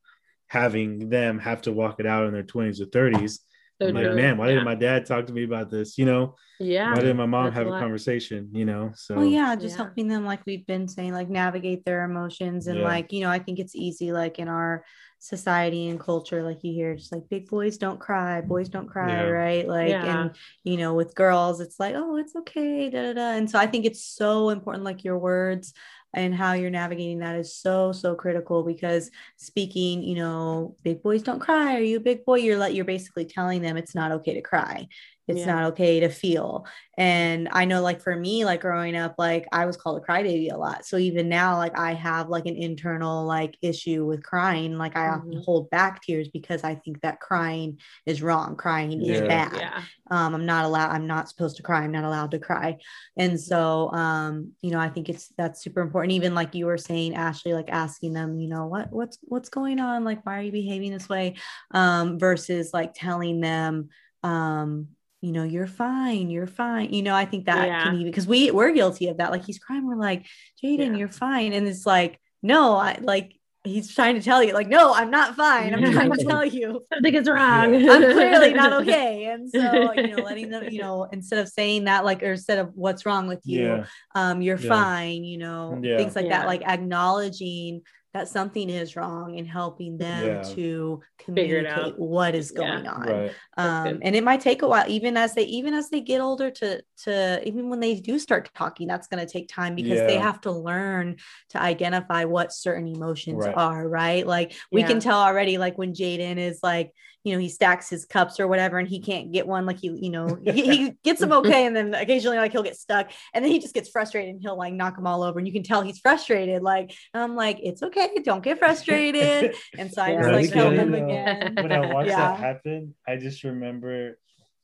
having them have to walk it out in their 20s or 30s So I'm like man why yeah. didn't my dad talk to me about this you know yeah why didn't my mom That's have a a conversation you know so well yeah just Yeah. helping them like we've been saying like navigate their emotions and Yeah. like you know i think it's easy like in our society and culture like you hear just like big boys don't cry boys don't cry Yeah. right like Yeah. and you know with girls it's like oh it's okay da, da, da. and so i think it's so important like your words and how you're navigating that is so so critical because speaking you know big boys don't cry. Are you a big boy? You're like you're basically telling them it's not okay to cry it's Yeah. not okay to feel. And i know like for me like growing up like i was called a crybaby a lot. So even now like i have like an internal like issue with crying. Like i often Mhm. hold back tears because i think that crying is wrong. Crying is bad. Yeah. Um i'm not allowed i'm not supposed to cry. I'm not allowed to cry. And so um you know i think it's that's super important. Even like you were saying ashley like asking them you know what what's what's going on? Like why are you behaving this way? Um versus like telling them um you know you're fine you're fine you know i think that Yeah. can even because we we're guilty of that like he's crying we're like jaden Yeah. you're fine and it's like no i like he's trying to tell you like no i'm not fine i'm trying to tell you. Something is wrong. I'm clearly not okay. And so, you know, letting them, you know, instead of saying that, like, or instead of what's wrong with you, yeah. Um, you're fine, you know, things like that, like acknowledging that something is wrong and helping them Yeah. to communicate out. what is Yeah. going on right um and it might take a while even as they even as they get older to to even when they do start talking that's going to take time because they have to learn to identify what certain emotions Right. are right like we Yeah. can tell already like when jaden is like you know he stacks his cups or whatever and he can't get one like he you know he, he gets them okay and then occasionally like he'll get stuck and then he just gets frustrated and he'll like knock them all over and you can tell he's frustrated like i'm like it's okay don't get frustrated and so i Yeah. just like That's help him again when I watched Yeah. that happen, I just remember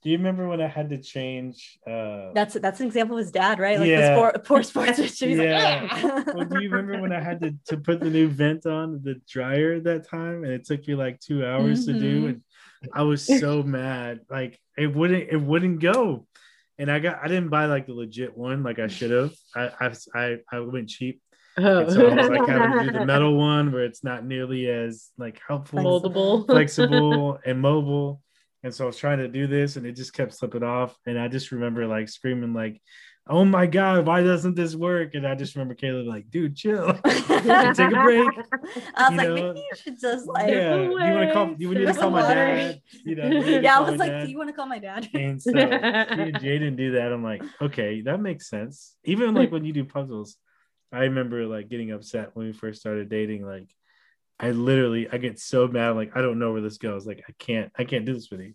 Do you remember when I had to change? Uh, That's that's an example of his dad, right? Like Yeah. the sport, poor sports Yeah. like, well, do you remember when I had to, to put the new vent on the dryer that time, and it took you like two hours to do, Mhm. and I was so mad. Like it wouldn't it wouldn't go, and I got I didn't buy like the legit one like I should have. I I I, I went cheap, Oh. and so I was like having to do the metal one where it's not nearly as like helpful, moldable, flexible, and mobile. And so I was trying to do this, and it just kept slipping off. And I just remember like screaming like. Oh my God! Why doesn't this work? And I just remember Caleb like, "Dude, chill. Take a break." I was You like, know? maybe you should just like. yeah, you want to call? You need to call my dad. You know, Yeah, I was like, dad. do you want to call my dad? And so Jaden do that, I'm like, okay, that makes sense. Even like when you do puzzles, I remember like getting upset when we first started dating. Like, I literally, I get so mad. I'm like, I don't know where this goes. Like, I can't, I can't do this with you.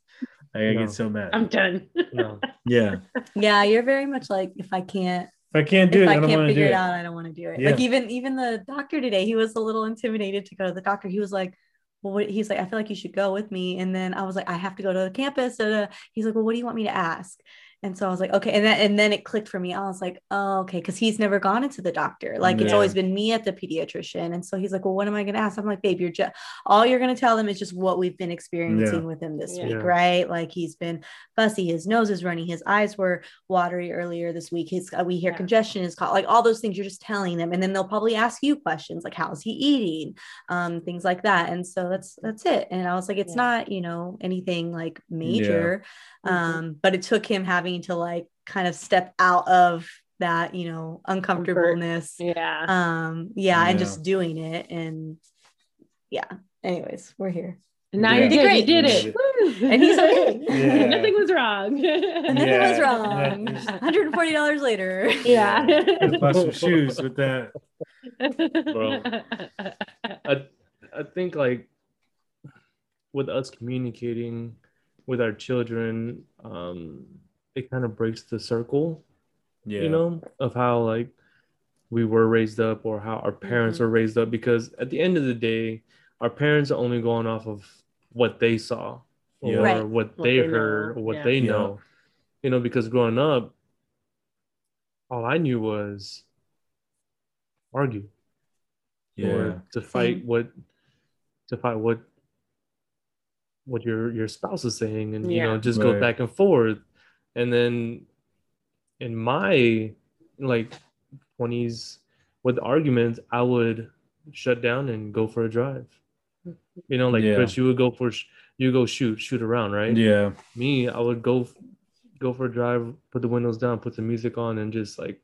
Like, I get so mad. I'm done. No. yeah, Yeah, you're very much like if I can't if I can't do if it, I I, don't can't want do figure it it. out, I don't want to do it. Yeah. Like even even the doctor today, he was a little intimidated to go to the doctor. He was like, "Well, what, he's like, I feel like you should go with me." And then I was like, "I have to go to the campus." da, da. He's like, "Well, what do you want me to ask?" And so I was like, "Okay." And then and then it clicked for me. I was like, "Oh, okay," because he's never gone into the doctor. Like it's always been me at the pediatrician. And so he's like, "Well, what am I going to ask?" I'm like, "Babe, you're just all you're going to tell them is just what we've been experiencing Yeah. with him this Yeah. week, Yeah. right? Like he's been fussy, his nose is running, his eyes were watery earlier this week. His uh, we hear Yeah. congestion is caught, like all those things. You're just telling them, and then they'll probably ask you questions like, "How's he eating?" Um, things like that. And so that's that's it. And I was like, it's Yeah. not you know anything like major, Mhm. um, but it took him having to like kind of step out of that you know uncomfortableness. Yeah. Um, yeah, and just doing it, and yeah. Anyways, we're here. And now Yeah. you're Did good. great. You did it. And he's okay. Yeah. Nothing was wrong. Nothing Yeah, was wrong. $140 later. yeah. Just bought some shoes with that. Bro. I I think like with us communicating with our children, um, it kind of breaks the circle, Yeah, you know, of how like we were raised up or how our parents Mhm. were raised up. Because at the end of the day, our parents are only going off of what they saw or Yeah. Right. what What they they know, heard or what yeah. they Yeah. know. You know, because growing up, all I knew was argue yeah, or to fight Same. what to fight what what your your spouse is saying and you know Yeah. just go back and forth and then in my like 20s with arguments i would shut down and go for a drive you know like Yeah. Chris, you would go for you go shoot shoot around right yeah. me i would go go for a drive put the windows down put the music on and just like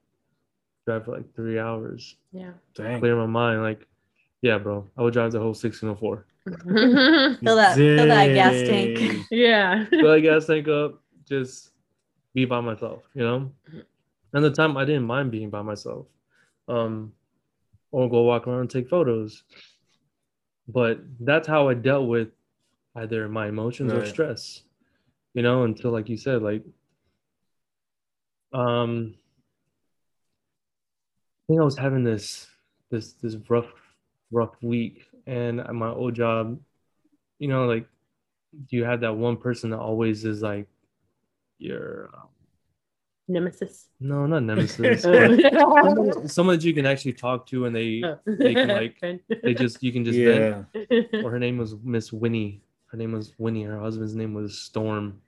drive for like three hours yeah. Dang. clear my mind. Like, yeah, bro, I would drive the whole 1604. Fill that, fill that gas tank. Yeah. Fill that gas tank up, just be by myself, you know? And the time I didn't mind being by myself. Um, or go walk around and take photos. But that's how I dealt with either my emotions or stress. You know, until like you said, like um I think I was having this this this rough rough week and at my old job, you know, like you have that one person that always is like your uh, Nemesis. no, not nemesis. Oh. someone, someone that you can actually talk to and they they can, like, Friend. they just you can just vent. Yeah, Or her name was Miss Winnie. Her name was Winnie. Her husband's name was Storm.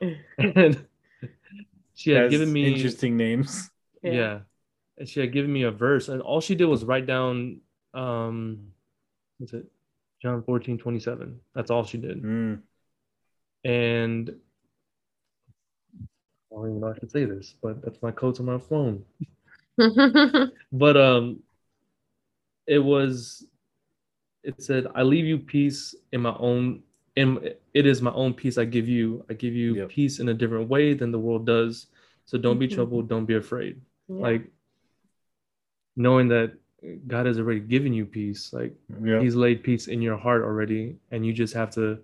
And she had Has given me interesting names. yeah. And she had given me a verse, and all she did was write down um what's it? John 14, 27. That's all she did. Mm. And I don't even know if I should say this, but that's my codes on my phone. But um it was it said, I leave you peace in my own in it is my own peace I give you. I give you Yep. peace in a different way than the world does. So don't be Mhm. troubled, don't be afraid. Yeah. Like knowing that God has already given you peace, like Yeah, he's laid peace in your heart already and you just have to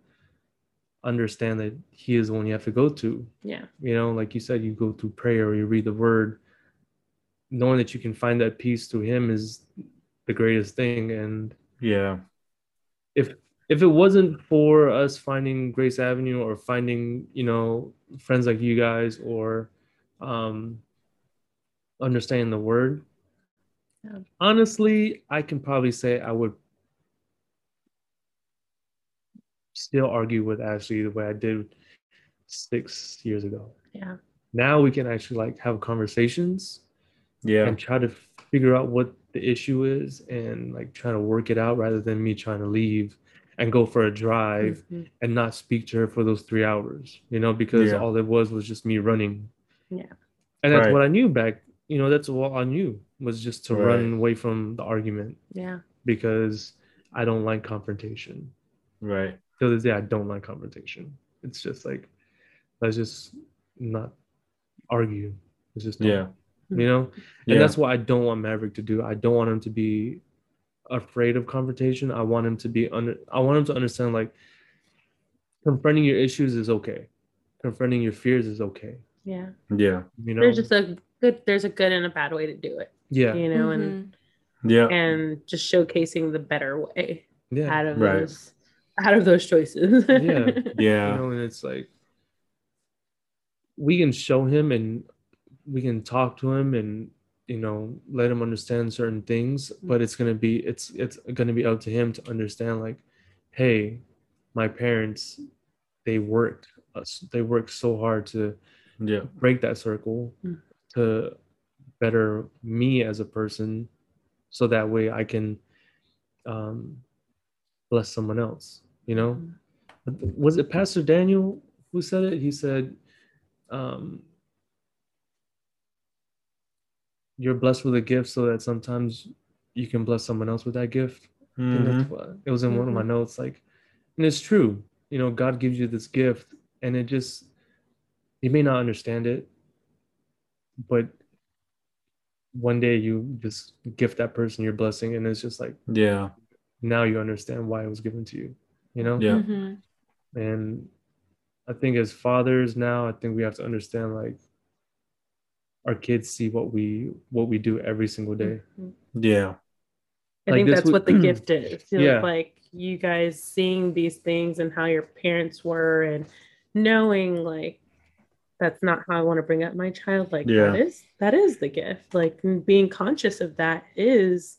understand that he is the one you have to go to yeah. you know like you said you go through prayer or you read the word knowing that you can find that peace through him is the greatest thing and yeah, if if it wasn't for us finding Grace Avenue or finding, you know, friends like you guys or um, understanding the word, Yeah. honestly, I can probably say I would still argue with Ashley the way I did six years ago. Yeah. Now we can actually like have conversations Yeah. and try to figure out what the issue is and like try to work it out rather than me trying to leave and go for a drive Mhm. and not speak to her for those three hours, you know, because Yeah. all it was was just me running. Yeah. And that's Right. what I knew back, you know, that's what I knew was just to Right. run away from the argument Yeah. because I don't like confrontation. Right. To this day, I don't like confrontation. It's just like, let's just not argue. It's just, Yeah. you know? And Yeah. that's what I don't want Maverick to do. I don't want him to be afraid of confrontation. I want him to be under I want him to understand like confronting your issues is okay. Confronting your fears is okay. Yeah. Yeah. You know? There's just a good there's a good and a bad way to do it. yeah. You know, Mm-hmm. and Yeah. and just showcasing the better way Yeah. out of Right. those out of those choices. Yeah. Mm-hmm. You Yeah. know, and it's like we can show him and we can talk to him and you know let him understand certain things but it's gonna be it's it's gonna be up to him to understand like hey my parents they worked us they worked so hard to Yeah. break that circle Mm. to better me as a person so that way i can um bless someone else you know? Was it pastor daniel who said it? He said um you're blessed with a gift so that sometimes you can bless someone else with that gift. Mhm. that's what it was in one of my notes like and it's true you know god gives you this gift and it just you may not understand it but one day you just gift that person your blessing and it's just like Yeah. Now you understand why it was given to you you know Yeah. Mhm. and i think as fathers now i think we have to understand like our kids see what we what we do every single day Yeah. I Like think that's would- what the gift is. You know, Yeah. Like you guys seeing these things and how your parents were and knowing like that's not how I want to bring up my child. Like Yeah. that is that is the gift. Like being conscious of that is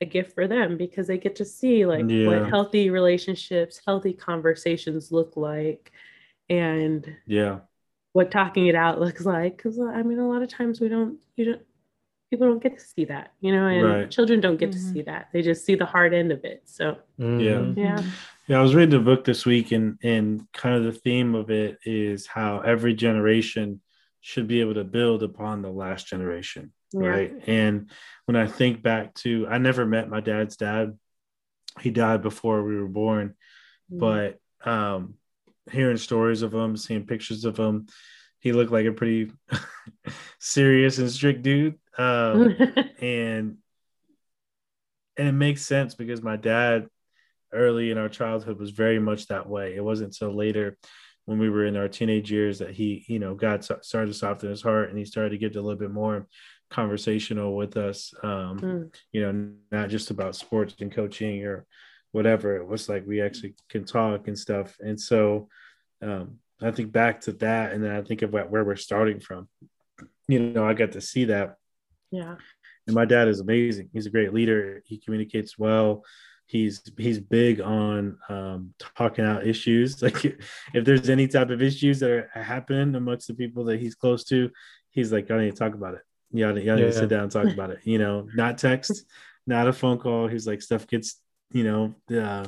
a gift for them because they get to see like Yeah. what healthy relationships, healthy conversations look like and Yeah. what talking it out looks like because i mean a lot of times we don't you don't people don't get to see that you know and Right. children don't get to Mhm. see that they just see the hard end of it so Mhm. Yeah. Yeah, I was reading a book this week, and and kind of the theme of it is how every generation should be able to build upon the last generation, Yeah. right? And when I think back to, I never met my dad's dad; he died before we were born. But um, hearing stories of him, seeing pictures of him, he looked like a pretty serious and strict dude. Um, and and it makes sense because my dad early in our childhood was very much that way it wasn't until later when we were in our teenage years that he you know god started to soften his heart and he started to get a little bit more conversational with us um Mm. you know not just about sports and coaching or whatever it was like we actually can talk and stuff and so um i think back to that and then i think about where we're starting from you know i got to see that yeah and my dad is amazing. He's a great leader. He communicates well. He's he's big on um, talking out issues. Like if there's any type of issues that are happening amongst the people that he's close to, he's like, "I need to talk about it. You gotta, you gotta Yeah. sit down and talk about it." You know, not text, not a phone call. He's like, stuff gets you know uh,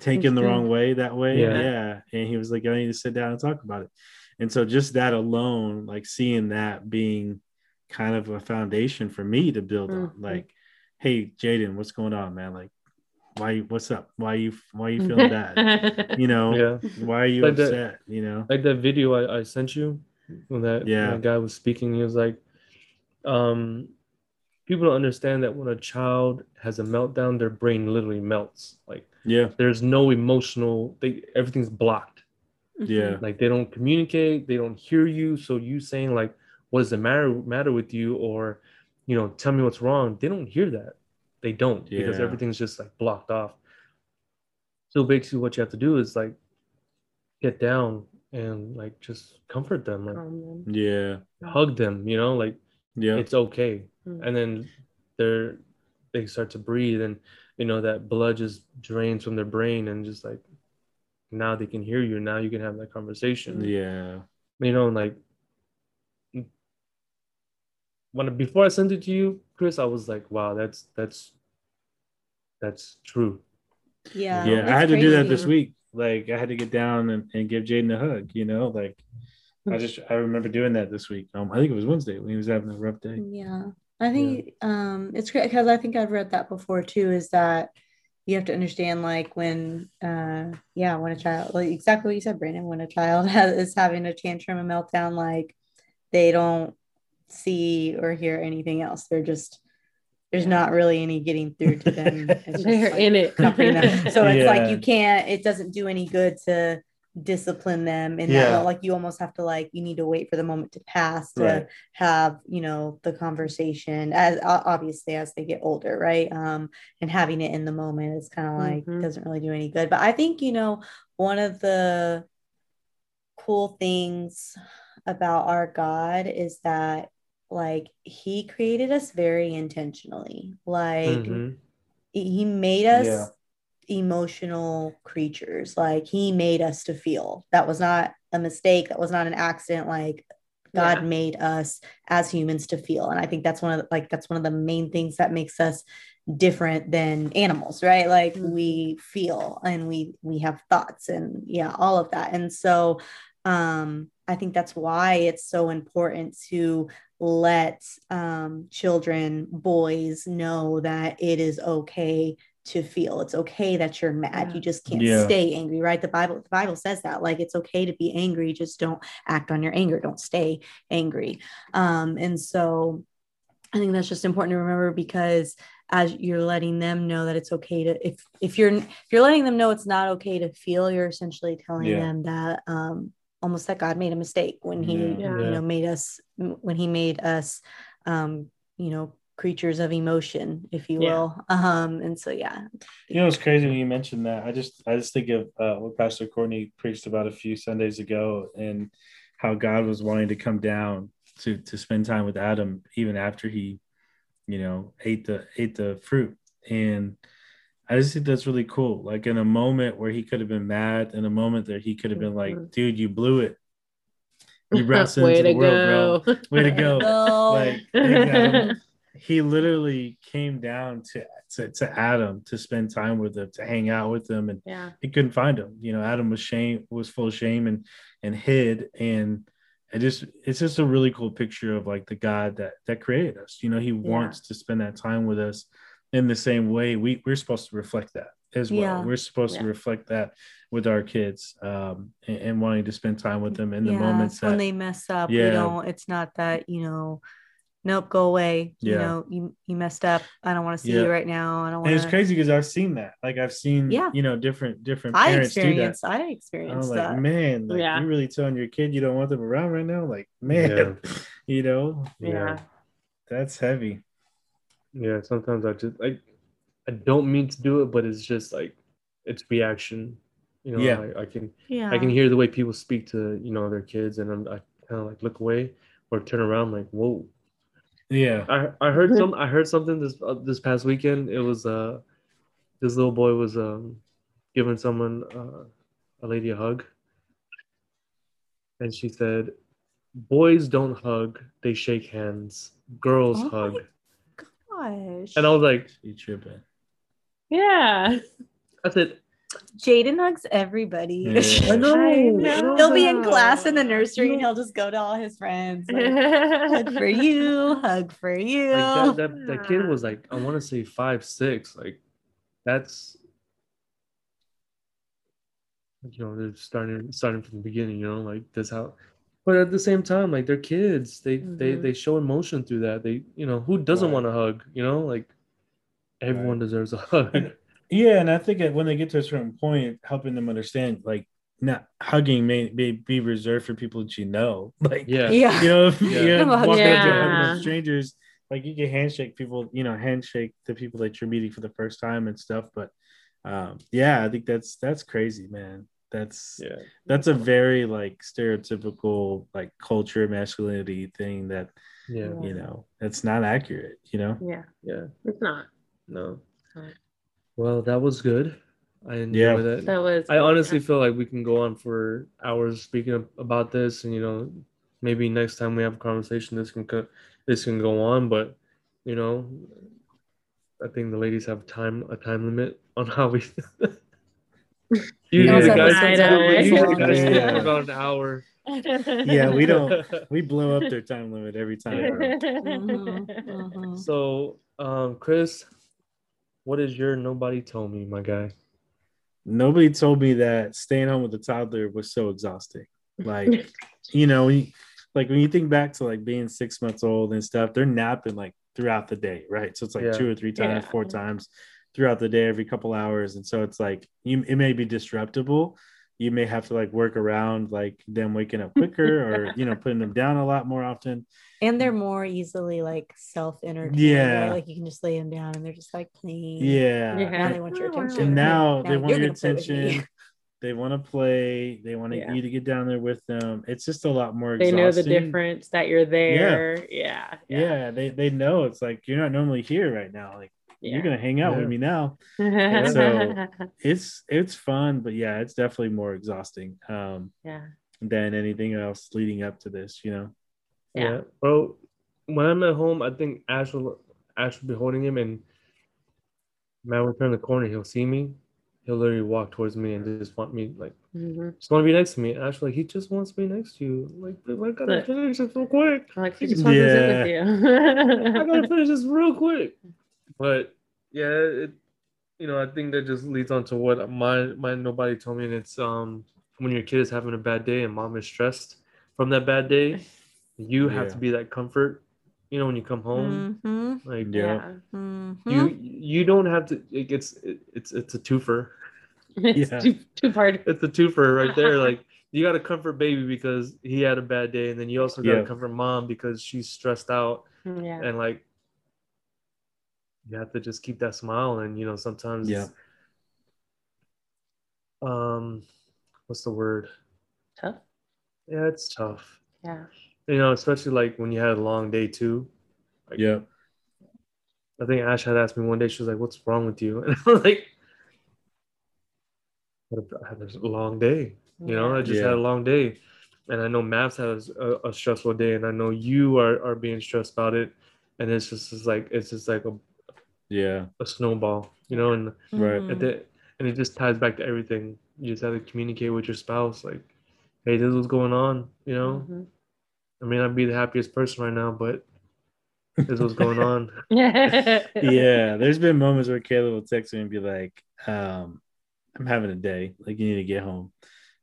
taken the wrong way that way. Yeah. Yeah. And he was like, I need to sit down and talk about it. And so just that alone, like seeing that being kind of a foundation for me to build on. Mhm. Like, hey, Jaden, what's going on, man? Like, why what's up? Why you why you feeling bad? You know, yeah why are you Like that- upset? You know? like that video I, I sent you when that, Yeah. that guy was speaking he was like um people don't understand that when a child has a meltdown their brain literally melts. Like Yeah. there's no emotional they everything's blocked. Yeah. like they don't communicate they don't hear you. So you saying like what does the matter matter with you? Or you know tell me what's wrong. They don't hear that. They don't because everything's just like blocked off. So basically, what you have to do is like get down and like just comfort them, or Um, Yeah. hug them. You know, like Yeah. it's okay. Mm. And then they're they start to breathe, and you know that blood just drains from their brain, and just like now they can hear you. Now you can have that conversation. yeah. You know, like when before I sent it to you, Chris, I was like, wow, that's that's that's true. Yeah. yeah, I had to do that this week. Like I had to get down and, and give Jaden a hug, you know, like I just I remember doing that this week. Um, I think it was Wednesday when he was having a rough day. Yeah. I think um it's great because I think I've read that before too, is that you have to understand like when uh yeah, when a child like exactly what you said, Brandon, when a child has, is having a tantrum a meltdown, like they don't see or hear anything else. They're just there's not really any getting through to them. It's just, They're like, in it. So it's like you can't, it doesn't do any good to discipline them and Yeah. moment. like you almost have to like you need to wait for the moment to pass to Right. have you know the conversation as obviously as they get older right um and having it in the moment is kind of like Mhm. doesn't really do any good but i think you know one of the cool things about our god is that like he created us very intentionally like Mhm. he made us Yeah. Emotional creatures. Like he made us to feel. That was not a mistake. That was not an accident. Like god Yeah. made us as humans to feel. And i think that's one of the, like that's one of the main things that makes us different than animals right? Like Mhm. we feel and we we have thoughts and yeah all of that. And so um i think that's why it's so important to let um, children, boys know that it is okay to feel. It's okay that you're mad. Yeah. You just can't Yeah. stay angry, right? The Bible, the Bible says that. Like it's okay to be angry, just don't act on your anger. Don't stay angry. Um, and so I think that's just important to remember because as you're letting them know that it's okay to if if you're if you're letting them know it's not okay to feel, you're essentially telling Yeah. them that um almost that God made a mistake when he Yeah. Yeah. you know made us when he made us um you know creatures of emotion if you Yeah. will um and so yeah You know, it's crazy when you mentioned that. I just I just think of uh, what Pastor Courtney preached about a few Sundays ago, and how God was wanting to come down to to spend time with Adam even after he, you know, ate the ate the fruit. And I just think that's really cool. Like in a moment where he could have been mad, in a moment that he could have been like, Mhm. "Dude, you blew it. You brought sin Way to the to world, bro. go. Way to go." no Like, thanks, Adam he literally came down to, to to Adam to spend time with him, to hang out with him, and yeah. he couldn't find him. You know, Adam was shame was full of shame and and hid, and it just it's just a really cool picture of like the God that that created us. You know, He wants to spend that time with us in the same way we we're supposed to reflect that as well. Yeah. We're supposed to reflect that with our kids, um, and, and wanting to spend time with them in the yeah, moments when they mess up we Yeah. don't it's not that you know nope go away you know you you messed up i don't want to see Yeah. you right now i don't want and it's crazy because I've seen that. Like I've seen, Yeah. you know, different different i parents do that. I experienced i I'm experienced like, that man, like Yeah. you really telling your kid you don't want them around right now? Like, man, you know, Yeah. that's heavy. Yeah, sometimes I just like I don't mean to do it, but it's just like it's reaction. You know, Yeah. I, I can yeah I can hear the way people speak to you know their kids, and I'm, I kind of like look away or turn around like whoa. Yeah. I I heard some I heard something this uh, this past weekend. It was uh this little boy was um giving someone uh, a lady a hug, and she said, "Boys don't hug; they shake hands. Girls Oh my hug." gosh And I was like, You tripping. Yeah. I said, Jaden hugs everybody. Yeah. I know. I know. He'll be in class in the nursery and he'll just go to all his friends. like, hug for you, hug for you. like that, that, that kid was like i want to say five six like that's you know they're starting starting from the beginning you know like that's how but at the same time like they're kids they they Mhm. they show emotion through that they you know who doesn't Right. want to hug you know like everyone Right. deserves a hug And- Yeah, and I think that when they get to a certain point, helping them understand, like, not hugging may, may be reserved for people that you know. Like, yeah Yeah. you know, if Yeah. you're I'm a hug walking up to strangers, like you can handshake people, you know, handshake the people that you're meeting for the first time and stuff. But um, yeah, I think that's that's crazy, man. That's Yeah. that's a very like stereotypical like culture masculinity thing that Yeah. you know that's not accurate. You know. Yeah, Yeah. it's not. No. Right. Well, that was good. I enjoyed Yeah. it. That was. I honestly feel like we can go on for hours speaking about this, and you know, maybe next time we have a conversation, this can co- this can go on. But you know, I think the ladies have time a time limit on how we. usually Those the guys, episodes usually guys Yeah. about an hour. Yeah, we don't we blow up their time limit every time. bro. Mhm, mhm. So, um, Chris, what is your nobody told me, my guy? Nobody told me that staying home with a toddler was so exhausting. Like, you know, when you- like when you think back to like being six months old and stuff, they're napping like throughout the day, right? So it's like Yeah. two or three times, Yeah. four mm-hmm. times throughout the day, every couple hours. And so it's like you it may be disruptible. You may have to like work around like them waking up quicker or you know putting them down a lot more often. And they're more easily like self entertained. Yeah. Like you can just lay them down and they're just like playing. Yeah. Yeah. Now they want your attention. And now Now they want your gonna play attention. They want to play. They want Yeah. you to get down there with them. It's just a lot more. they know the difference that you're there. Yeah, Yeah. Yeah. they they know it's like you're not normally here right now. Like you're gonna hang out with me now. So- It's it's fun, but yeah, it's definitely more exhausting um, yeah. than anything else leading up to this. You know. Yeah. Well, when I'm at home, I think Ash will Ash will be holding him, and man will turn the corner. He'll see me. He'll literally walk towards me and just want me like Mhm. just want to be next to me. Actually, like he just wants to be next to you. Like "Babe, I gotta Look. finish this real quick. Like he just wants to sit with I gotta finish this real quick. But yeah, it you know I think that just leads on to what my my nobody told me, and it's um when your kid is having a bad day and mom is stressed from that bad day, you have Yeah. to be that comfort. You know when you come home, Mhm, like Yeah. mhm. you you don't have to. It gets it, it's it's a twofer. It's Yeah. too, too hard. It's a twofer right there. Like you got to comfort baby because he had a bad day, and then you also got to Yeah. comfort mom because she's stressed out. Yeah. and like you have to just keep that smile and you know sometimes Yeah. um what's the word Tough. yeah it's tough Yeah. you know especially like when you had a long day too Like, Yeah. i think ash had asked me one day she was like what's wrong with you and i'm like i had a long day you know i just Yeah. had a long day and i know mav's has a, a stressful day and i know you are, are being stressed about it and it's just it's like it's just like a, Yeah. a snowball you know and Right. Mhm. and, and it just ties back to everything. You just have to communicate with your spouse, like, "Hey, this is what's going on." You know, Mhm. I may not be the happiest person right now, but this is what's going on. Yeah. yeah, there's been moments where Kayla will text me and be like, um, I'm having a day. Like, you need to get home.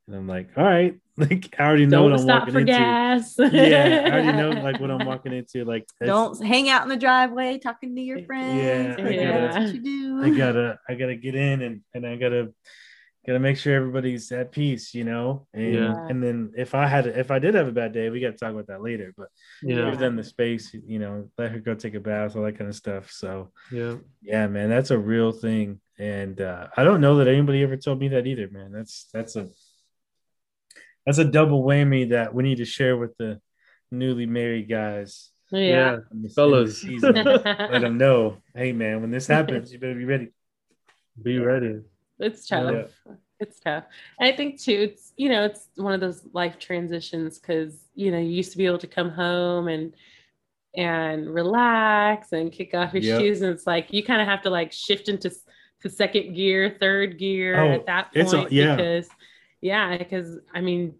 And I'm like, all right. Like, I already know Don't what I'm stop walking for into. gas. Yeah, I already know like what I'm walking into. Like, Don't hang out in the driveway talking to your friends. I Like, gotta- That's what you do. I gotta, I gotta get in and and I gotta, gotta make sure everybody's at peace, you know. And Yeah. and then if I had, if I did have a bad day, we got to talk about that later. But You know, give them the space, you know, let her go take a bath, all that kind of stuff. So yeah, Yeah, man, that's a real thing, and uh, I don't know that anybody ever told me that either, man. That's that's a that's a double whammy that we need to share with the newly married guys. yeah. in this- in Fellas. this season. let them know, hey, man, when this happens, you better be ready. be ready. It's tough. It's tough. And I think too, it's you know, it's one of those life transitions because you know, you used to be able to come home and and relax and kick off your Yep. shoes, and it's like you kind of have to like shift into to second gear, third gear Oh, at that it's a- point yeah. because yeah, because I mean,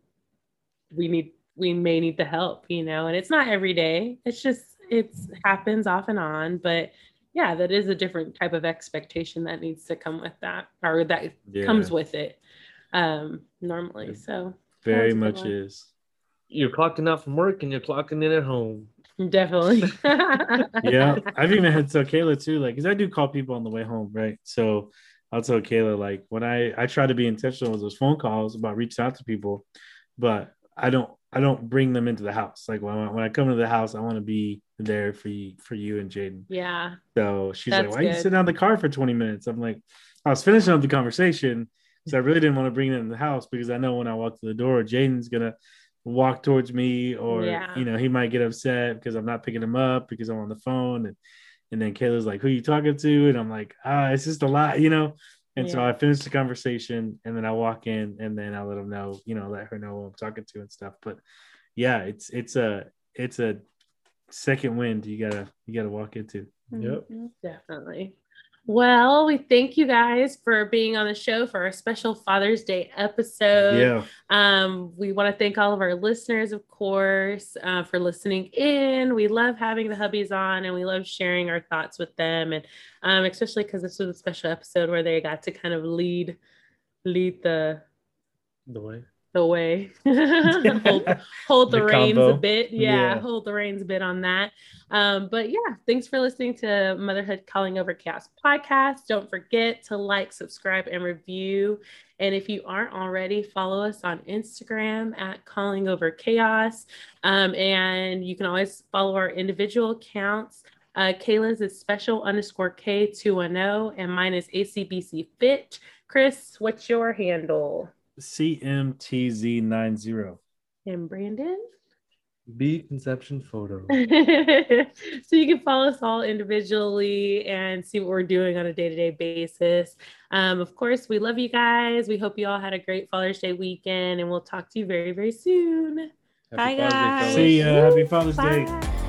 we need we may need the help, you know, and it's not every day. It's just it's happens off and on, but yeah, that is a different type of expectation that needs to come with that or that Yeah, comes with it um normally so very That was a good much one. is. You're clocking out from work and you're clocking in at home. definitely Yeah, I've even had to tell Kayla too, like, because I do call people on the way home, right? So I'll tell Kayla, like, when I I try to be intentional with those phone calls about reaching out to people, but I don't I don't bring them into the house. Like when I, when I come to the house, I want to be there for you for you and Jaden. yeah So she's That's like, "Why you good. sitting out in the car for 20 minutes?" I'm like, I was finishing up the conversation because I really didn't want to bring them in the house because I know when I walk to the door, Jaden's gonna walk towards me, or Yeah. you know, he might get upset because I'm not picking him up because I'm on the phone, and and then Kayla's like, "Who you talking to?" And I'm like, "Ah, it's just a lot," you know. And so I finished the conversation, and then I walk in, and then I let him know, you know, let her know who I'm talking to and stuff. But yeah, it's it's a it's a second wind you gotta you gotta walk into. Yep. Mhm. Definitely. Well, we thank you guys for being on the show for our special Father's Day episode. yeah, Um, we want to thank all of our listeners, of course, uh, for listening in. We love having the hubbies on and we love sharing our thoughts with them. And um, especially because this was a special episode where they got to kind of lead lead the The way. The way. Hold, hold the, The reins a bit. Yeah, Yeah. hold the reins a bit on that. Um but yeah thanks for listening to motherhood calling over chaos podcast. Don't forget to like subscribe and review. And if you aren't already follow us on instagram at calling over chaos. Um, and you can always follow our individual accounts. Uh, Kayla's is special underscore K210, and mine is ACBC Fit. Chris, what's your handle? CMTZ90. And Brandon? B conception photo. so you can follow us all individually and see what we're doing on a day-to-day basis. Um, of course, we love you guys. We hope you all had a great Father's Day weekend, and we'll talk to you very, very soon. Happy Bye, Father's Day, guys. fellas. See ya. Happy Father's Day. Bye.